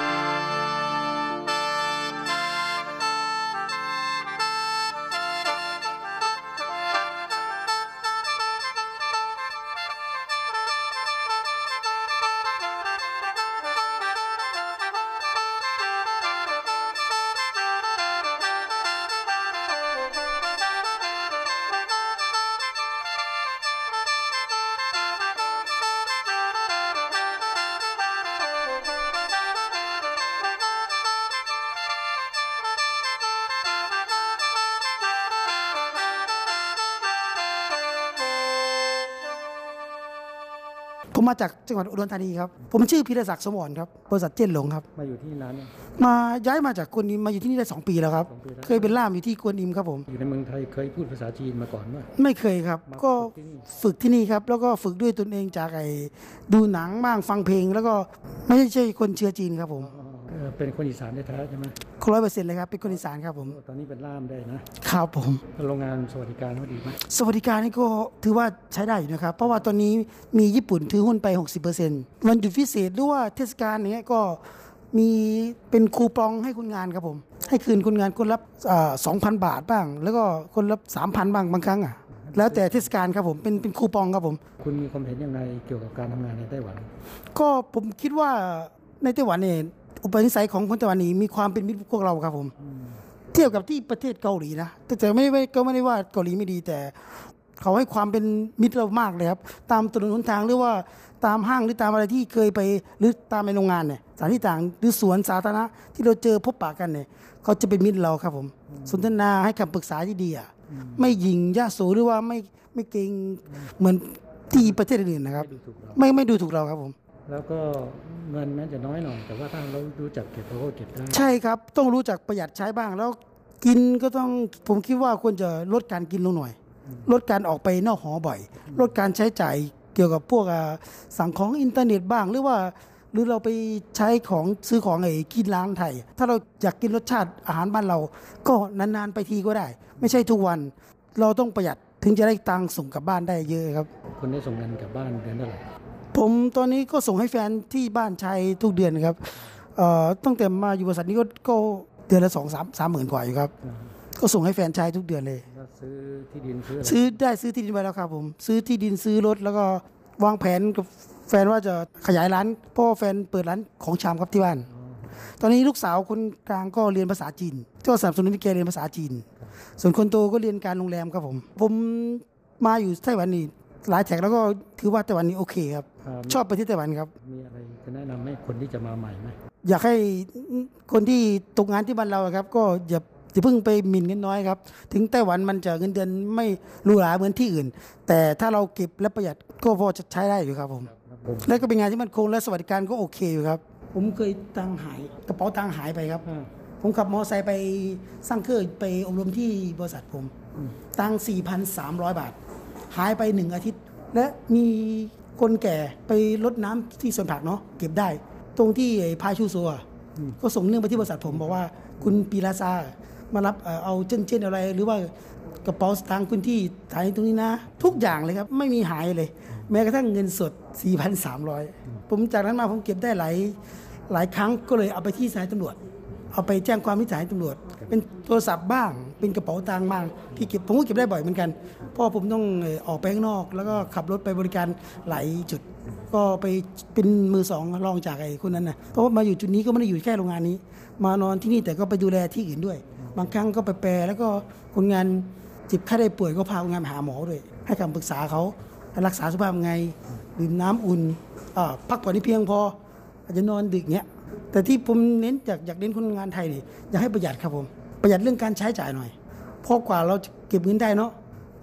ผมมาจากจังหวัดอุดรธานีครับ ผมชื่อพิรศักดิ์สมรครับ บริษัทเจนหลงครับ มาอยู่ที่นั้นเนี่ยมาย้ายมาจากกวนอิมมาอยู่ที่นี่ได้ 2 ปีแล้วครับเคยเป็นล่ามอยู่ที่กวนอิมครับผม อยู่ในเมืองไทยเคยพูดภาษาจีนมาก่อนว่า ไม่เคยครับก็ฝึกที่นี่ครับ แล้วก็ฝึกด้วยตนเองจากไอ้ดูหนังบ้างฟังเพลง แล้วก็ไม่ใช่คนเชื้อจีนครับผมเออ เป็นคนอีสานแท้ๆใช่ไหมร้อยเปอร์เซ็นต์เลยครับ เป็นคนอีสานครับผม ตอนนี้เป็นล่ามได้นะครับผม โรงงานสวัสดิการเขาดีไหมสวัสดิการนี่ก็ถือว่าใช้ได้อยู่นะครับ เพราะว่าตอนนี้มีญี่ปุ่นถือหุ้นไป 60%วันหยุดพิเศษหรือว่าเทศกาลอย่างเงี้ยก็มีเป็นคูปองให้คนงานครับผม ให้คืนคนงานคนละสองพันบาทบ้าง แล้วก็คนละสามพันบ้างบางครั้งอะแล้วแต่เทศกาลครับผมเป็นเป็นคูปองครับผม คุณมีความเห็นยังไงเกี่ยวกับการทำงานในไต้หวัน ก็ผมคิดว่าในไต้หวันเนี่ย อุปนิสัยของคนไต้หวันนี่มีความเป็นมิตรพวกเราครับผม เทียบกับที่ประเทศเกาหลีนะแต่ไม่ไม่ก็ไม่ได้ว่าเกาหลีไม่ดีแต่เขาให้ความเป็นมิตรเรามากเลยครับ ตามถนนหนทางหรือว่าตามห้างหรือตามอะไรที่เคยไปหรือตามในโรงงานเนี่ยสถานที่ต่างหรือสวนสาธารณะที่เราเจอพบปะกันเนี่ยเขาจะเป็นมิตรเราครับผม สนทนาให้คำปรึกษาที่ดีอะไม่หยิงยะโสหรือว่าไม่ไม่เกรงเหมือนที่ประเทศอื่นนะครับ ไม่ไม่ดูถูกเราครับผม แล้วก็เงินแม้จะน้อยหน่อย แต่ว่าถ้าเรารู้จักเก็บเราก็เก็บได้ใช่ครับ ต้องรู้จักประหยัดใช้บ้าง แล้วกินก็ต้องผมคิดว่าควรจะลดการกินลงหน่อย ลดการออกไปนอกหอบ่อย ลดการใช้จ่ายเกี่ยวกับพวกอ่าสั่งของอินเทอร์เน็ตบ้างหรือว่า หรือเราไปใช้ของซื้อของไอ้กินร้านไทย ถ้าเราอยากกินรสชาติอาหารบ้านเรา ก็นานๆไปทีก็ได้ ไม่ใช่ทุกวันเราต้องประหยัดถึงจะได้ตังค์ส่งกลับบ้านได้เยอะครับคุณได้ส่งเงินกลับบ้านเดือนเท่าไหร่ ผมตอนนี้ก็ส่งให้แฟนที่บ้านใช้ทุกเดือนครับเอ่อตั้งแต่มาอยู่บริษัทนี้ก็ก็เดือนละสองสามสามหมื่นกว่าอยู่ครับ ก็ส่งให้แฟนใช้ทุกเดือนเลยแล้วซื้อที่ดินซื้ออะไรซื้อได้ซื้อที่ดินไว้แล้วครับผมซื้อที่ดินซื้อรถแล้วก็วางแผนกับแฟนว่าจะขยายร้านเพราะว่อแฟนเปิดร้านของชำครับที่บ้าน ตอนนี้ลูกสาวคนกลางก็เรียนภาษาจีนก็สนับสนุนให้แกเรียนภาษาจีน ส่วนคนโตก็เรียนการโรงแรมครับผม ผมมาอยู่ไต้หวันนี่หลายแท็กแล้วก็ถือว่าไต้หวันนี่โอเคครับ ชอบประเทศไต้หวันครับ มีอะไรจะแนะนำให้คนที่จะมาใหม่ไหมอยากให้คนที่ตกงานที่บ้านเราอะครับ ก็อย่าอย่าเพิ่งไปหมิ่นเงินน้อยครับ ถึงไต้หวันมันจะเงินเดือนไม่หรูหราเหมือนที่อื่น แต่ถ้าเราเก็บและประหยัดก็พอจะใช้ได้อยู่ครับผม และก็เป็นงานที่มันคงและสวัสดิการก็โอเคอยู่ครับ ผมเคยตังค์หายกระเป๋าตังค์หายไปครับ ผมขับมอเตอร์ไซค์ไปสร้างเครื่องไปอบรมที่บริษัทผม ตังสี่พันสามร้อยบาท หายไปหนึ่งอาทิตย์ และมี คนแก่ไปรดน้ำที่สวนผักเนาะเก็บได้ ตรงที่พายชูโซอะก็ส่งเนื่องไปที่บริษัทผมบอกว่าคุณปีลาซามารับเอ่อเอาเจนเจนอะไร หรือว่ากระเป๋าสตางค์คุณที่ถ่ายตรงนี้นะ ทุกอย่างเลยครับ ไม่มีหายเลย แม้กระทั่งเงินสด 4,300 ผมจากนั้นมาผมเก็บได้หลายหลายครั้งก็เลยเอาไปที่สายตำรวจ เอาไปแจ้งความที่สายตำรวจ เป็นโทรศัพท์บ้าง เป็นกระเป๋าตังค์บ้างที่เก็บผมก็เก็บได้บ่อยเหมือนกัน พราะผมต้องออกไปข้างนอก แล้วก็ขับรถไปบริการหลายจุด ก็ไปเป็นมือสองรองจากไอ้คนนั้นนะเพราะว่ามาอยู่จุดนี้ก็ไม่ได้อยู่แค่โรงงานนี้ มานอนที่นี่แต่ก็ไปดูแลที่อื่นด้วย บางครั้งก็ไปแปลแล้วก็คนงานจิบไข้ได้ป่วยก็พาคนงานไปหาหมอด้วย ให้คำปรึกษาเขารักษาสุขภาพไงดื่มน้ำอุ่นพักผ่อนให้เพียงพออาจจะนอนดึกเงี้ยแต่ที่ผมเน้นอยากอยากเน้นคนงานไทยนี่อยากให้ประหยัดครับผม ประหยัดเรื่องการใช้จ่ายหน่อยเพราะกว่าเราจะเก็บเงินได้เนาะ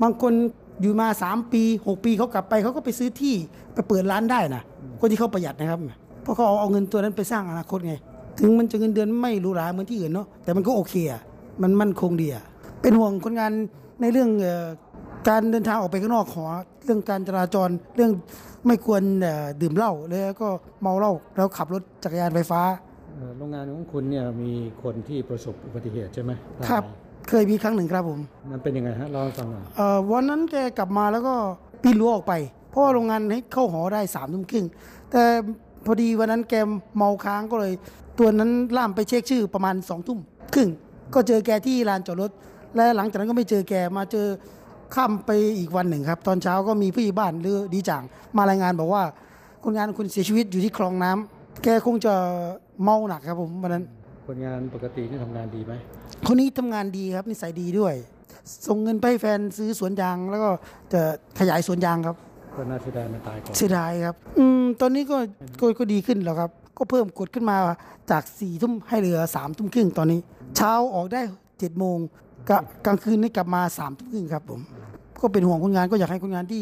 บางคนอยู่มา 3 ปี 6 ปีเขากลับไปเขาก็ไปซื้อที่ไปเปิดร้านได้นะคนที่เขาประหยัดนะครับเพราะเขาเอาเอาเงินตัวนั้นไปสร้างอนาคตไง ถึงมันจะเงินเดือนไม่หรูหราเหมือนที่อื่นเนาะแต่มันก็โอเคอะมันมั่นคงดีอะเป็นห่วงคนงานในเรื่องเอ่อการเดินทางออกไปข้างนอกขอเรื่องการจราจรเรื่องไม่ควรเอ่อดื่มเหล้าแล้วก็เมาเหล้าแล้วขับรถจักรยานไฟฟ้าเอ่อโรงงานของคุณเนี่ยมีคนที่ประสบอุบัติเหตุใช่ไหมครับ เคยมีครั้งหนึ่งครับผม มันเป็นยังไงฮะเล่าให้ฟังหน่อยเอ่อวันนั้นแกกลับมาแล้วก็ปีนรั้วออกไป เพราะว่าโรงงานให้เข้าหอได้สามทุ่มครึ่งแต่พอดีวันนั้นแกเมาค้างก็เลย ตัวนั้นล่ามไปเช็คชื่อประมาณสองทุ่มครึ่งก็เจอแกที่ลานจอดรถ และหลังจากนั้นก็ไม่เจอแกมาเจอข้ามไปอีกวันหนึ่งครับ ตอนเช้าก็มีผู้ใหญ่บ้านหรือดีจ่างมารายงานบอกว่าคนงานคุณเสียชีวิตอยู่ที่คลองน้ำแกคงจะเมาหนักครับผมวันนั้น คนงานปกตินี่ทำงานดีไหมคนนี้ทำงานดีครับนิสัยดีด้วย ส่งเงินไปให้แฟนซื้อสวนยาง แล้วก็จะขยายสวนยางครับก็น่าเสียดายมันตายก่อนเสียดายครับ อืมตอนนี้ก็ก็ก็ดีขึ้นแล้วครับ ก็เพิ่มกดขึ้นมาจากสี่ทุ่มให้เหลือสามทุ่มครึ่งตอนนี้ เช้าออกได้เจ็ดโมงกะกลางคืนนี่กลับมาสามทุ่มครึ่งครับผม ก็เป็นห่วงคนงานก็อยากให้คนงานที่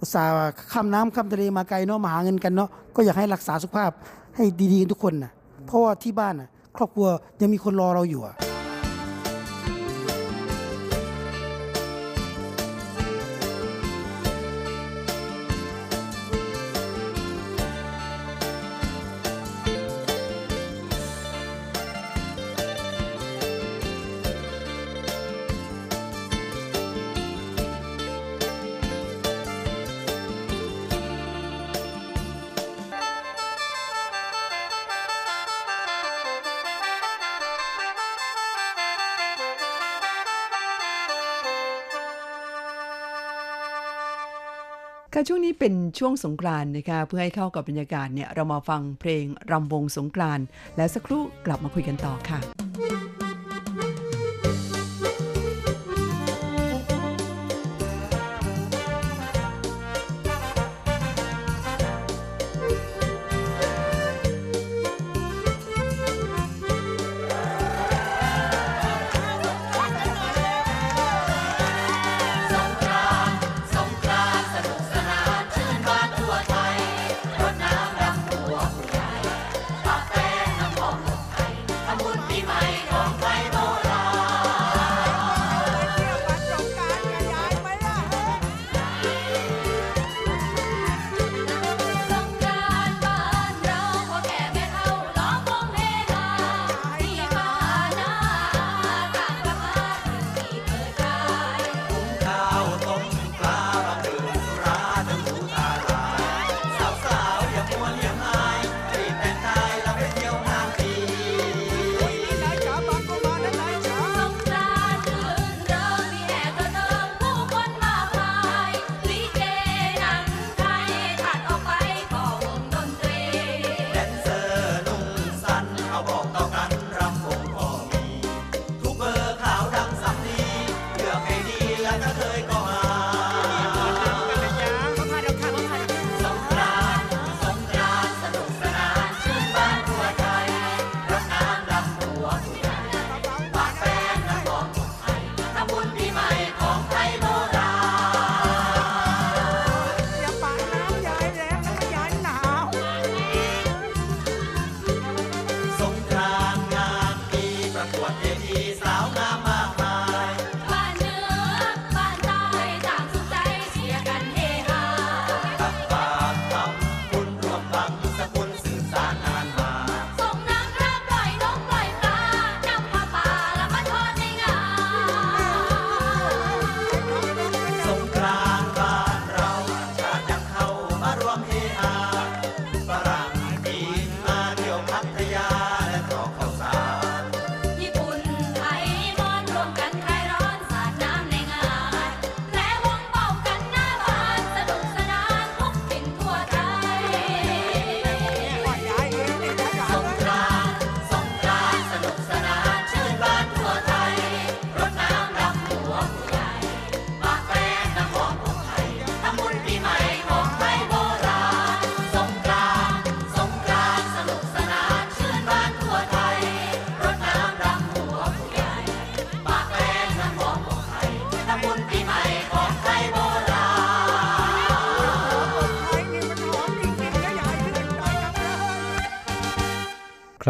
อุตส่าห์ข้ามน้ำข้ามทะเลมาไกลเนาะมาหาเงินกันเนาะก็อยากให้รักษาสุขภาพให้ดีๆกันทุกคนนะเพราะว่าที่บ้านน่ะ ครอบครัวยังมีคนรอเราอยู่ ค่ะช่วงนี้เป็นช่วงสงกรานต์นะคะเพื่อให้เข้ากับบรรยากาศเนี่ยเรามาฟังเพลงรำวงสงกรานต์แล้วสักครู่กลับมาคุยกันต่อค่ะ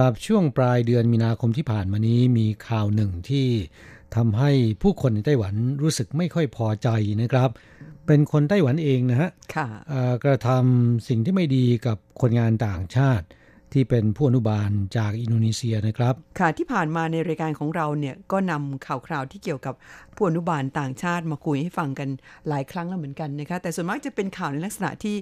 ครับช่วงปลายเดือนมีนาคมที่ผ่านมานี้มีข่าวหนึ่งที่ทำให้ผู้คนในไต้หวันรู้สึกไม่ค่อยพอใจนะครับ เป็นคนไต้หวันเองนะฮะค่ะเอ่อกระทำสิ่งที่ไม่ดีกับคนงานต่างชาติ ที่เป็นผู้อนุบาลจากอินโดนีเซียนะครับ ค่ะที่ผ่านมาในรายการของเราเนี่ยก็นำข่าวคราวที่เกี่ยวกับผู้อนุบาลต่างชาติมาคุยให้ฟังกันหลายครั้งแล้วเหมือนกันนะคะแต่ส่วนมากจะเป็นข่าวในลักษณะที่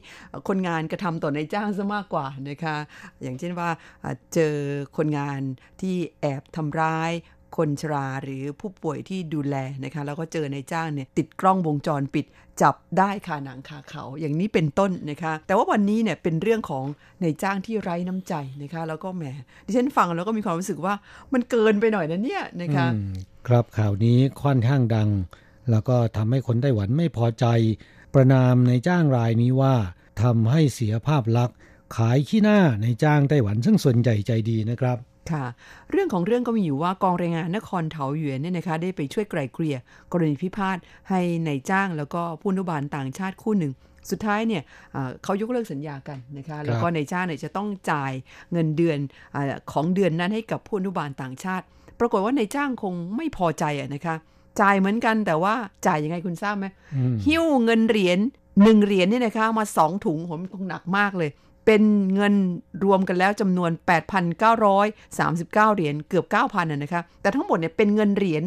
คนงานกระทำต่อนายจ้างซะมากกว่านะคะอย่างเช่นว่าอ่าเจอคนงานที่แอบทำร้าย คนชราหรือผู้ป่วยที่ดูแลนะคะแล้วก็เจอในจ้างเนี่ยติดกล้องวงจรปิด จับได้คาหนังคาเขา อย่างนี้เป็นต้นนะคะ แต่ว่าวันนี้เนี่ยเป็นเรื่องของในจ้างที่ไร้น้ำใจนะคะ แล้วก็แหมดิฉันฟังแล้วก็มีความรู้สึกว่ามันเกินไปหน่อยนะเนี่ยนะคะครับข่าวนี้ค่อนข้างดัง แล้วก็ทำให้คนไต้หวันไม่พอใจ ประนามในจ้างรายนี้ว่าทำให้เสียภาพลักษณ์ขายขี้หน้าในจ้างไต้หวัน ซึ่งส่วนใหญ่ใจดีนะครับ ค่ะ เรื่องของเรื่องก็มีอยู่ว่ากองแรงงานนครเถาหยวนเนี่ยนะคะได้ไปช่วยไกล่เกลี่ยกรณีพิพาทให้ในายจ้างแล้วก็ผู้อนุบาลต่างชาติคู่หนึ่งสุดท้ายเนี่ยอ่าเขายกเลิกสัญญากันนะคะแล้วก็นายจ้างเนี่ยจะต้องจ่ายเงินเดือนอาของเดือนนั้นให้กับผู้อนุบาลต่างชาติ ปรากฏว่านายจ้างคงไม่พอใจอะนะคะจ่ายเหมือนกันแต่ว่าจ่ายยังไงคุณทราบไหมอืมหิ้วเงินเหรียญหนึ่งเหรียญเนี่ยนะคะมาสองถุงผมคงหนักมากเลย เป็นเงินรวมกันแล้วจำนวน 8,939 เหรียญเกือบ 9,000อะนะคะ แต่ทั้งหมดเนี่ยเป็นเงินเหรียญ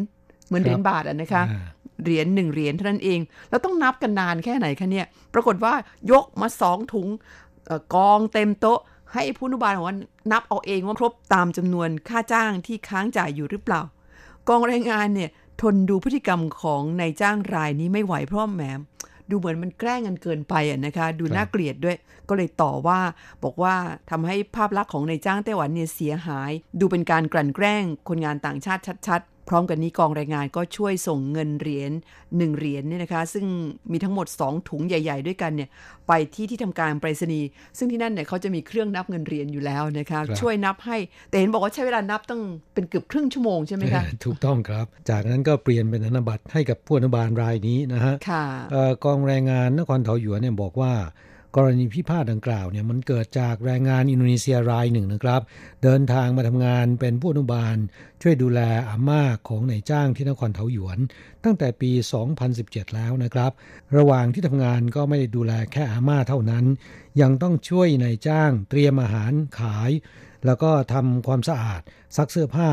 เหมือนเหรียญบาทอะนะคะอ่าเหรียญหนึ่งเหรียญเท่านั้นเอง แล้วต้องนับกันนานแค่ไหนคะเนี่ย ปรากฏว่ายกมาสองถุงเอ่อกองเต็มโต๊ะ ให้ผู้อนุบาลบอกว่านับเอาเองว่าครบตามจำนวนค่าจ้างที่ค้างจ่ายอยู่หรือเปล่า กองแรงงานเนี่ยทนดูพฤติกรรมของนายจ้างรายนี้ไม่ไหวเพราะว่าแหม ดูเหมือนมันแกล้งกันเกินไปอะนะคะ ดูน่าเกลียดด้วย ก็เลยต่อว่าบอกว่าทำให้ภาพลักษณ์ของนายจ้างไต้หวันเนี่ยเสียหาย ดูเป็นการกลั่นแกล้งคนงานต่างชาติชัดๆ พร้อมกันนี้กองแรงงานก็ช่วยส่งเงินเหรียญ1เหรียญเนี่ยนะคะ ซึ่งมีทั้งหมด 2 ถุงใหญ่ ๆ ด้วยกันเนี่ยไปที่ที่ทำการไปรษณีย์ซึ่งที่นั่นเนี่ยเขาจะมีเครื่องนับเงินเหรียญอยู่แล้วนะคะครับช่วยนับให้ แต่เห็นบอกว่าใช้เวลานับตั้งเป็นเกือบครึ่งชั่วโมงใช่ไหมคะถูกต้องครับ จากนั้นก็เปลี่ยนเป็นธนบัตรให้กับผู้อนุบาลรายนี้นะฮะค่ะเอ่อกองแรงงานนครเถาหยวนเนี่ยบอกว่า กรณีพิพาทดังกล่าวเนี่ยมันเกิดจากแรงงานอินโดนีเซียรายหนึ่งนะครับ เดินทางมาทำงานเป็นผู้อนุบาล ช่วยดูแลอาม่าของนายจ้างที่นครเถาหยวน ตั้งแต่ปี 2017 แล้วนะครับ ระหว่างที่ทำงานก็ไม่ได้ดูแลแค่อาม่าเท่านั้น ยังต้องช่วยนายจ้าง เตรียมอาหารขาย แล้วก็ทำความสะอาด ซักเสื้อผ้า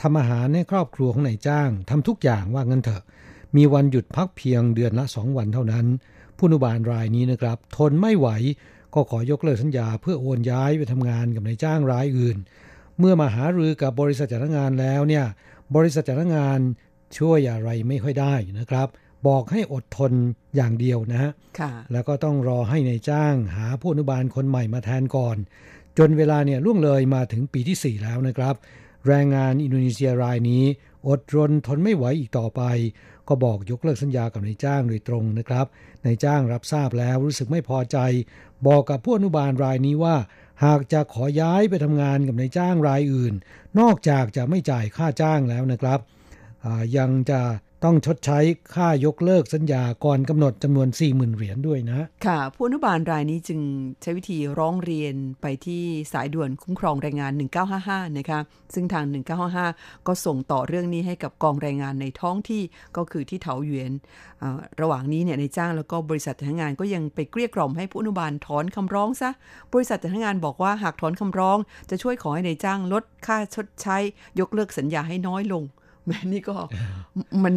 ทำอาหารให้ครอบครัวของนายจ้างทำทุกอย่างว่างั้นเถอะ มีวันหยุดพักเพียงเดือนละสองวันเท่านั้น ผู้อนุบาลรายนี้นะครับ ทนไม่ไหวก็ขอยกเลิกสัญญาเพื่อโอนย้ายไปทำงานกับนายจ้างรายอื่น เมื่อมาหารือกับบริษัทจ้างงานแล้วเนี่ยบริษัทจ้างงานช่วยอะไรไม่ค่อยได้นะครับ บอกให้อดทนอย่างเดียวนะฮะค่ะแล้วก็ต้องรอให้ในายจ้างหาผู้อนุบาลคนใหม่มาแทนก่อน จนเวลาเนี่ยล่วงเลยมาถึงปีที่ 4 แล้วนะครับ แรงงานอินโดนีเซียรายนี้ อดรนทนไม่ไหวอีกต่อไป ก็บอกยกเลิกสัญญากับนายจ้างโดยตรงนะครับนายจ้างรับทราบแล้วรู้สึกไม่พอใจ บอกกับผู้อนุบาลรายนี้ว่า หากจะขอย้ายไปทำงานกับนายจ้างรายอื่น นอกจากจะไม่จ่ายค่าจ้างแล้วนะครับยังจะ ต้องชดใช้ค่ายกเลิกสัญญาก่อนกำหนดจำนวน 40,000 เหรียญด้วยนะ ค่ะผู้อนุบาลรายนี้จึงใช้วิธีร้องเรียนไปที่สายด่วนคุ้มครองแรงงาน 1955 นะคะ ซึ่งทาง 1955 ก็ส่งต่อเรื่องนี้ให้กับกองแรงงานในท้องที่ก็คือที่เถาหยวนอ่าระหว่างนี้เนี่ยในจ้างแล้วก็บริษัทจ้างานก็ยังไปเกลี้ยกล่อมให้ผู้อนุบาลถอนคำร้องซะบริษัทจ้างานบอกว่าหากถอนคำร้อง จะช่วยขอให้ในจ้างลดค่าชดใช้ ยกเลิกสัญญาให้น้อยลง นี่ก็มัน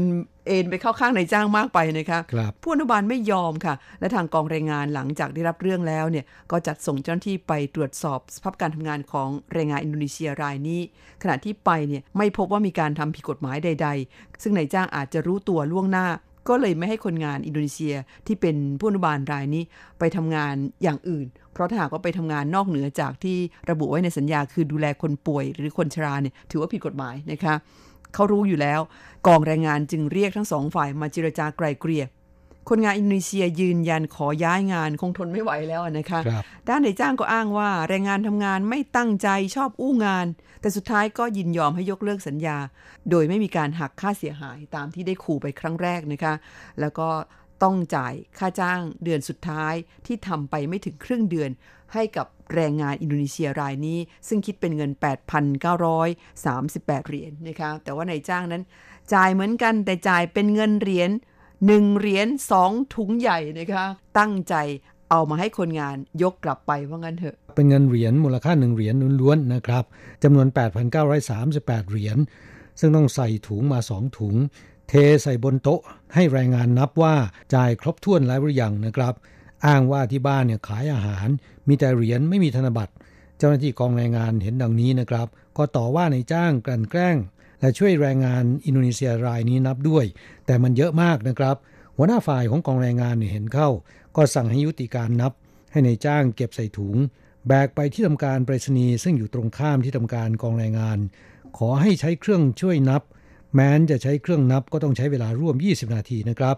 เอ็นไปเข้าข้างนายจ้างมากไปนะคะครับผู้อนุบาลไม่ยอมค่ะ และทางกองแรงงานหลังจากได้รับเรื่องแล้วเนี่ยก็จัดส่งเจ้าหน้าที่ไปตรวจสอบสภาพการทำงานของแรงงานอินโดนีเซียรายนี้ ขณะที่ไปเนี่ยไม่พบว่ามีการทำผิดกฎหมายใด ๆ ซึ่งนายจ้างอาจจะรู้ตัวล่วงหน้าก็เลยไม่ให้คนงานอินโดนีเซียที่เป็นผู้อนุบาลรายนี้ไปทำงานอย่างอื่น เพราะถ้าหากว่าไปทำงานนอกเหนือจากที่ระบุไว้ในสัญญาคือดูแลคนป่วยหรือคนชราเนี่ยถือว่าผิดกฎหมายนะคะ เขารู้อยู่แล้ว กองแรงงานจึงเรียกทั้งสองฝ่ายมาเจรจาไกลเกลี่ยคนงานอินโดนีเซียยืนยันขอย้ายงานคงทนไม่ไหวแล้วนะคะครับด้านนายจ้างก็อ้างว่า แรงงานทำงานไม่ตั้งใจชอบอู้งาน แต่สุดท้ายก็ยินยอมให้ยกเลิกสัญญา โดยไม่มีการหักค่าเสียหายตามที่ได้ขู่ไปครั้งแรกนะคะ แล้วก็ต้องจ่ายค่าจ้างเดือนสุดท้ายที่ทำไปไม่ถึงครึ่งเดือน ให้กับแรงงานอินโดนีเซียรายนี้ ซึ่งคิดเป็นเงิน 8,938 เหรียญนะคะแต่ว่านายจ้างนั้น จ่ายเหมือนกันแต่จ่ายเป็นเงินเหรียญหนึ่งเหรียญสองถุงใหญ่นะคะตั้งใจเอามาให้คนงานยกกลับไปว่างั้นเถอะ เป็นเงินเหรียญมูลค่า1เหรียญล้วนๆนะครับจำนวน 8,938 เหรียญซึ่งต้องใส่ถุงมา2ถุง เทใส่บนโต๊ะ ให้แรงงานนับว่าจ่ายครบถ้วนแล้วหรือยังนะครับ อ้างว่าที่บ้านเนี่ยขายอาหารมีแต่เหรียญไม่มีธนบัตร เจ้าหน้าที่กองแรงงานเห็นดังนี้นะครับ ก็ต่อว่าในจ้างกลั่นแกล้ง และช่วยแรงงานอินโดนีเซียรายนี้นับด้วย แต่มันเยอะมากนะครับ หัวหน้าฝ่ายของกองแรงงานเห็นเข้า ก็สั่งให้ยุติการนับ ให้ในจ้างเก็บใส่ถุง แบกไปที่ทำการไปรษณีย์ซึ่งอยู่ตรงข้ามที่ทำการกองแรงงาน ขอให้ใช้เครื่องช่วยนับ แม้นจะใช้เครื่องนับก็ต้องใช้เวลาร่วม 20 นาทีนะครับ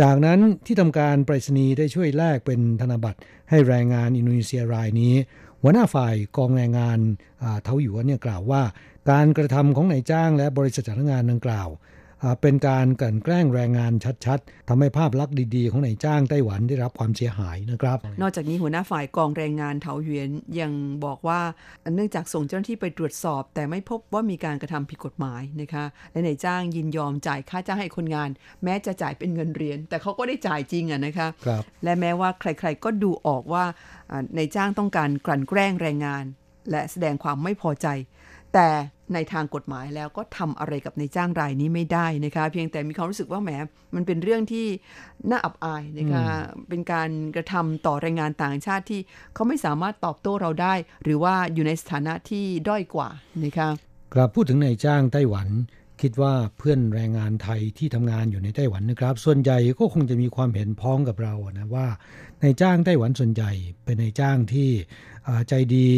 จากนั้นที่ทำการไปรษณีย์ได้ช่วยแลกเป็นธนบัตรให้แรงงานอินโดนีเซียรายนี้ หัวหน้าฝ่ายกองแรงงานเทาหยวนเนี่ยกล่าวว่า การกระทำของนายจ้างและบริษัทจ้างงานดังกล่าว เป็นการกลั่นแกล้งแรงงานชัดๆทำให้ภาพลักษณ์ดีๆ ของนายจ้างไต้หวันได้รับความเสียหายนะครับ นอกจากนี้หัวหน้าฝ่ายกองแรงงานเถาหยวนยังบอกว่าเนื่องจากส่งเจ้าหน้าที่ไปตรวจสอบ แต่ไม่พบว่ามีการกระทำผิดกฎหมายนะคะและนายจ้างยินยอมจ่ายค่าจ้างให้คนงาน แม้จะจ่ายเป็นเงินเรียน แต่เขาก็ได้จ่ายจริงอะนะคะครับและแม้ว่าใครๆก็ดูออกว่าอ่านายจ้างต้องการกลั่นแกล้งแรงงาน และแสดงความไม่พอใจ แต่ในทางกฎหมายแล้วก็ทำอะไรกับนายจ้างรายนี้ไม่ได้นะคะ เพียงแต่มีความรู้สึกว่าแหมมันเป็นเรื่องที่น่าอับอายนะคะเป็นการกระทำต่อแรงงานต่างชาติที่เขาไม่สามารถตอบโต้เราได้ หรือว่าอยู่ในสถานะที่ด้อยกว่านะคะครับพูดถึงนายจ้างไต้หวัน คิดว่าเพื่อนแรงงานไทยที่ทำงานอยู่ในไต้หวันนะครับ ส่วนใหญ่ก็คงจะมีความเห็นพ้องกับเรานะว่านายจ้างไต้หวันส่วนใหญ่เป็นนายจ้างที่อ่าใจดี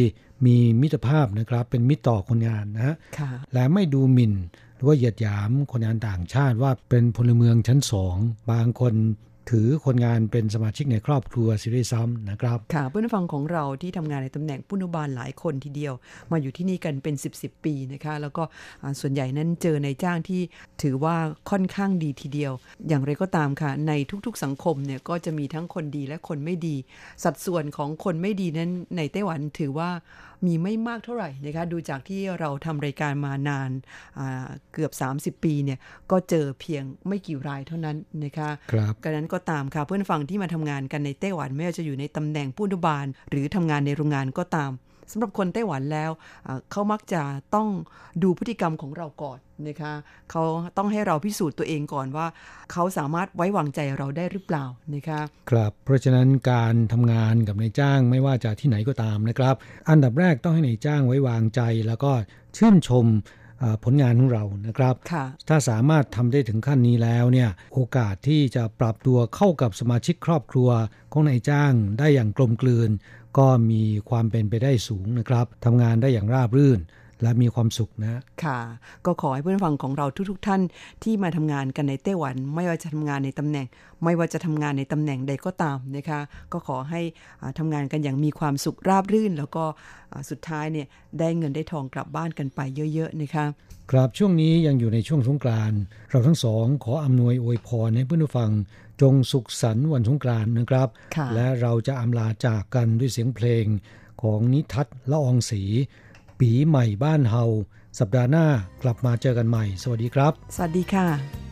มีมิตรภาพนะครับ เป็นมิตรต่อคนงานนะฮะค่ะและไม่ดูหมิ่น หรือว่าเหยียดหยามคนงานต่างชาติว่าเป็นพลเมืองชั้นสอง บางคน ถือคนงานเป็นสมาชิกในครอบครัวสิริซ้ำนะครับค่ะเพื่อนฟังของเราที่ทำงานในตำแหน่งผู้นุบาลหลายคนทีเดียว มาอยู่ที่นี่กันเป็น 10บสปีนะคะ แล้วก็ส่วนใหญ่นั้นเจอในจ้างที่ถือว่าค่อนข้างดีทีเดียว อย่างไรก็ตามค่ะ ในทุกๆสังคมเนี่ยก็จะมีทั้งคนดีและคนไม่ดี สัดส่วนของคนไม่ดีนั้นในไต้หวันถือว่า มีไม่มากเท่าไหร่นะคะดูจากที่เราทำรายการมานานอ่าเกือบ 30 ปีเนี่ยก็เจอเพียงไม่กี่รายเท่านั้นนะคะครับกระนั้นก็ตามค่ะเพื่อนฟังที่มาทำงานกันในไต้หวันไม่ว่าจะอยู่ในตำแหน่งผู้อนุบาล หรือทำงานในโรงงานก็ตาม สำหรับคนไต้หวันแล้วอ่าเขามักจะต้องดูพฤติกรรมของเราก่อนนะคะเขาต้องให้เราพิสูจน์ตัวเองก่อนว่า เขาสามารถไว้วางใจเราได้หรือเปล่านะคะครับเพราะฉะนั้นการทำงานกับนายจ้างไม่ว่าจะที่ไหนก็ตามนะครับ อันดับแรกต้องให้นายจ้างไว้วางใจแล้วก็ชื่นชมอ่าผลงานของเรานะครับค่ะถ้าสามารถทำได้ถึงขั้นนี้แล้วเนี่ยโอกาสที่จะปรับตัวเข้ากับสมาชิกครอบครัวของนายจ้างได้อย่างกลมกลืน ก็มีความเป็นไปได้สูงนะครับทำงานได้อย่างราบรื่น และมีความสุขนะ ค่ะ ก็ขอให้เพื่อนฟังของเราทุกๆทท่านที่มาทำงานกันในไต้หวัน ไม่ว่าจะทำงานในตำแหน่ง ไม่ว่าจะทำงานในตำแหน่งใดก็ตามนะคะ ก็ขอให้อ่าทำงานกันอย่างมีความสุขราบรื่น แล้วก็อ่าสุดท้ายเนี่ยได้เงินได้ทองกลับบ้านกันไปเยอะๆนะคะครับช่วงนี้ยังอยู่ในช่วงสงกรานต์เราทั้งสองขออำนวยอวยพรให้เพื่อนผู้ฟังจงสุขสันต์วันสงกรานต์นะครับค่ะและเราจะอำลาจากกันด้วยเสียงเพลงของนิทัศน์ละอองศรี ปีใหม่บ้านเฮา สัปดาห์หน้ากลับมาเจอกันใหม่ สวัสดีครับ สวัสดีค่ะ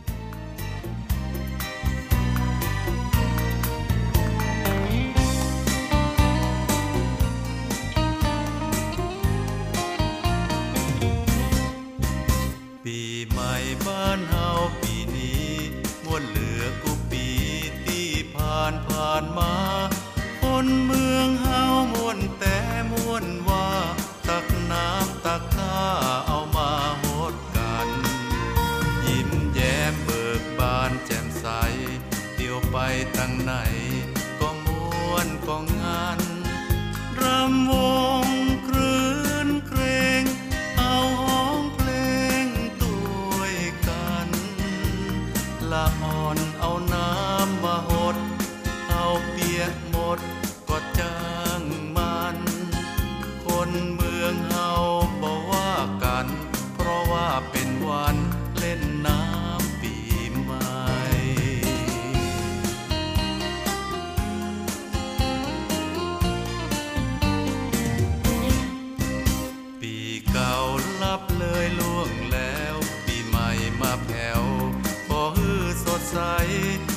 ล อ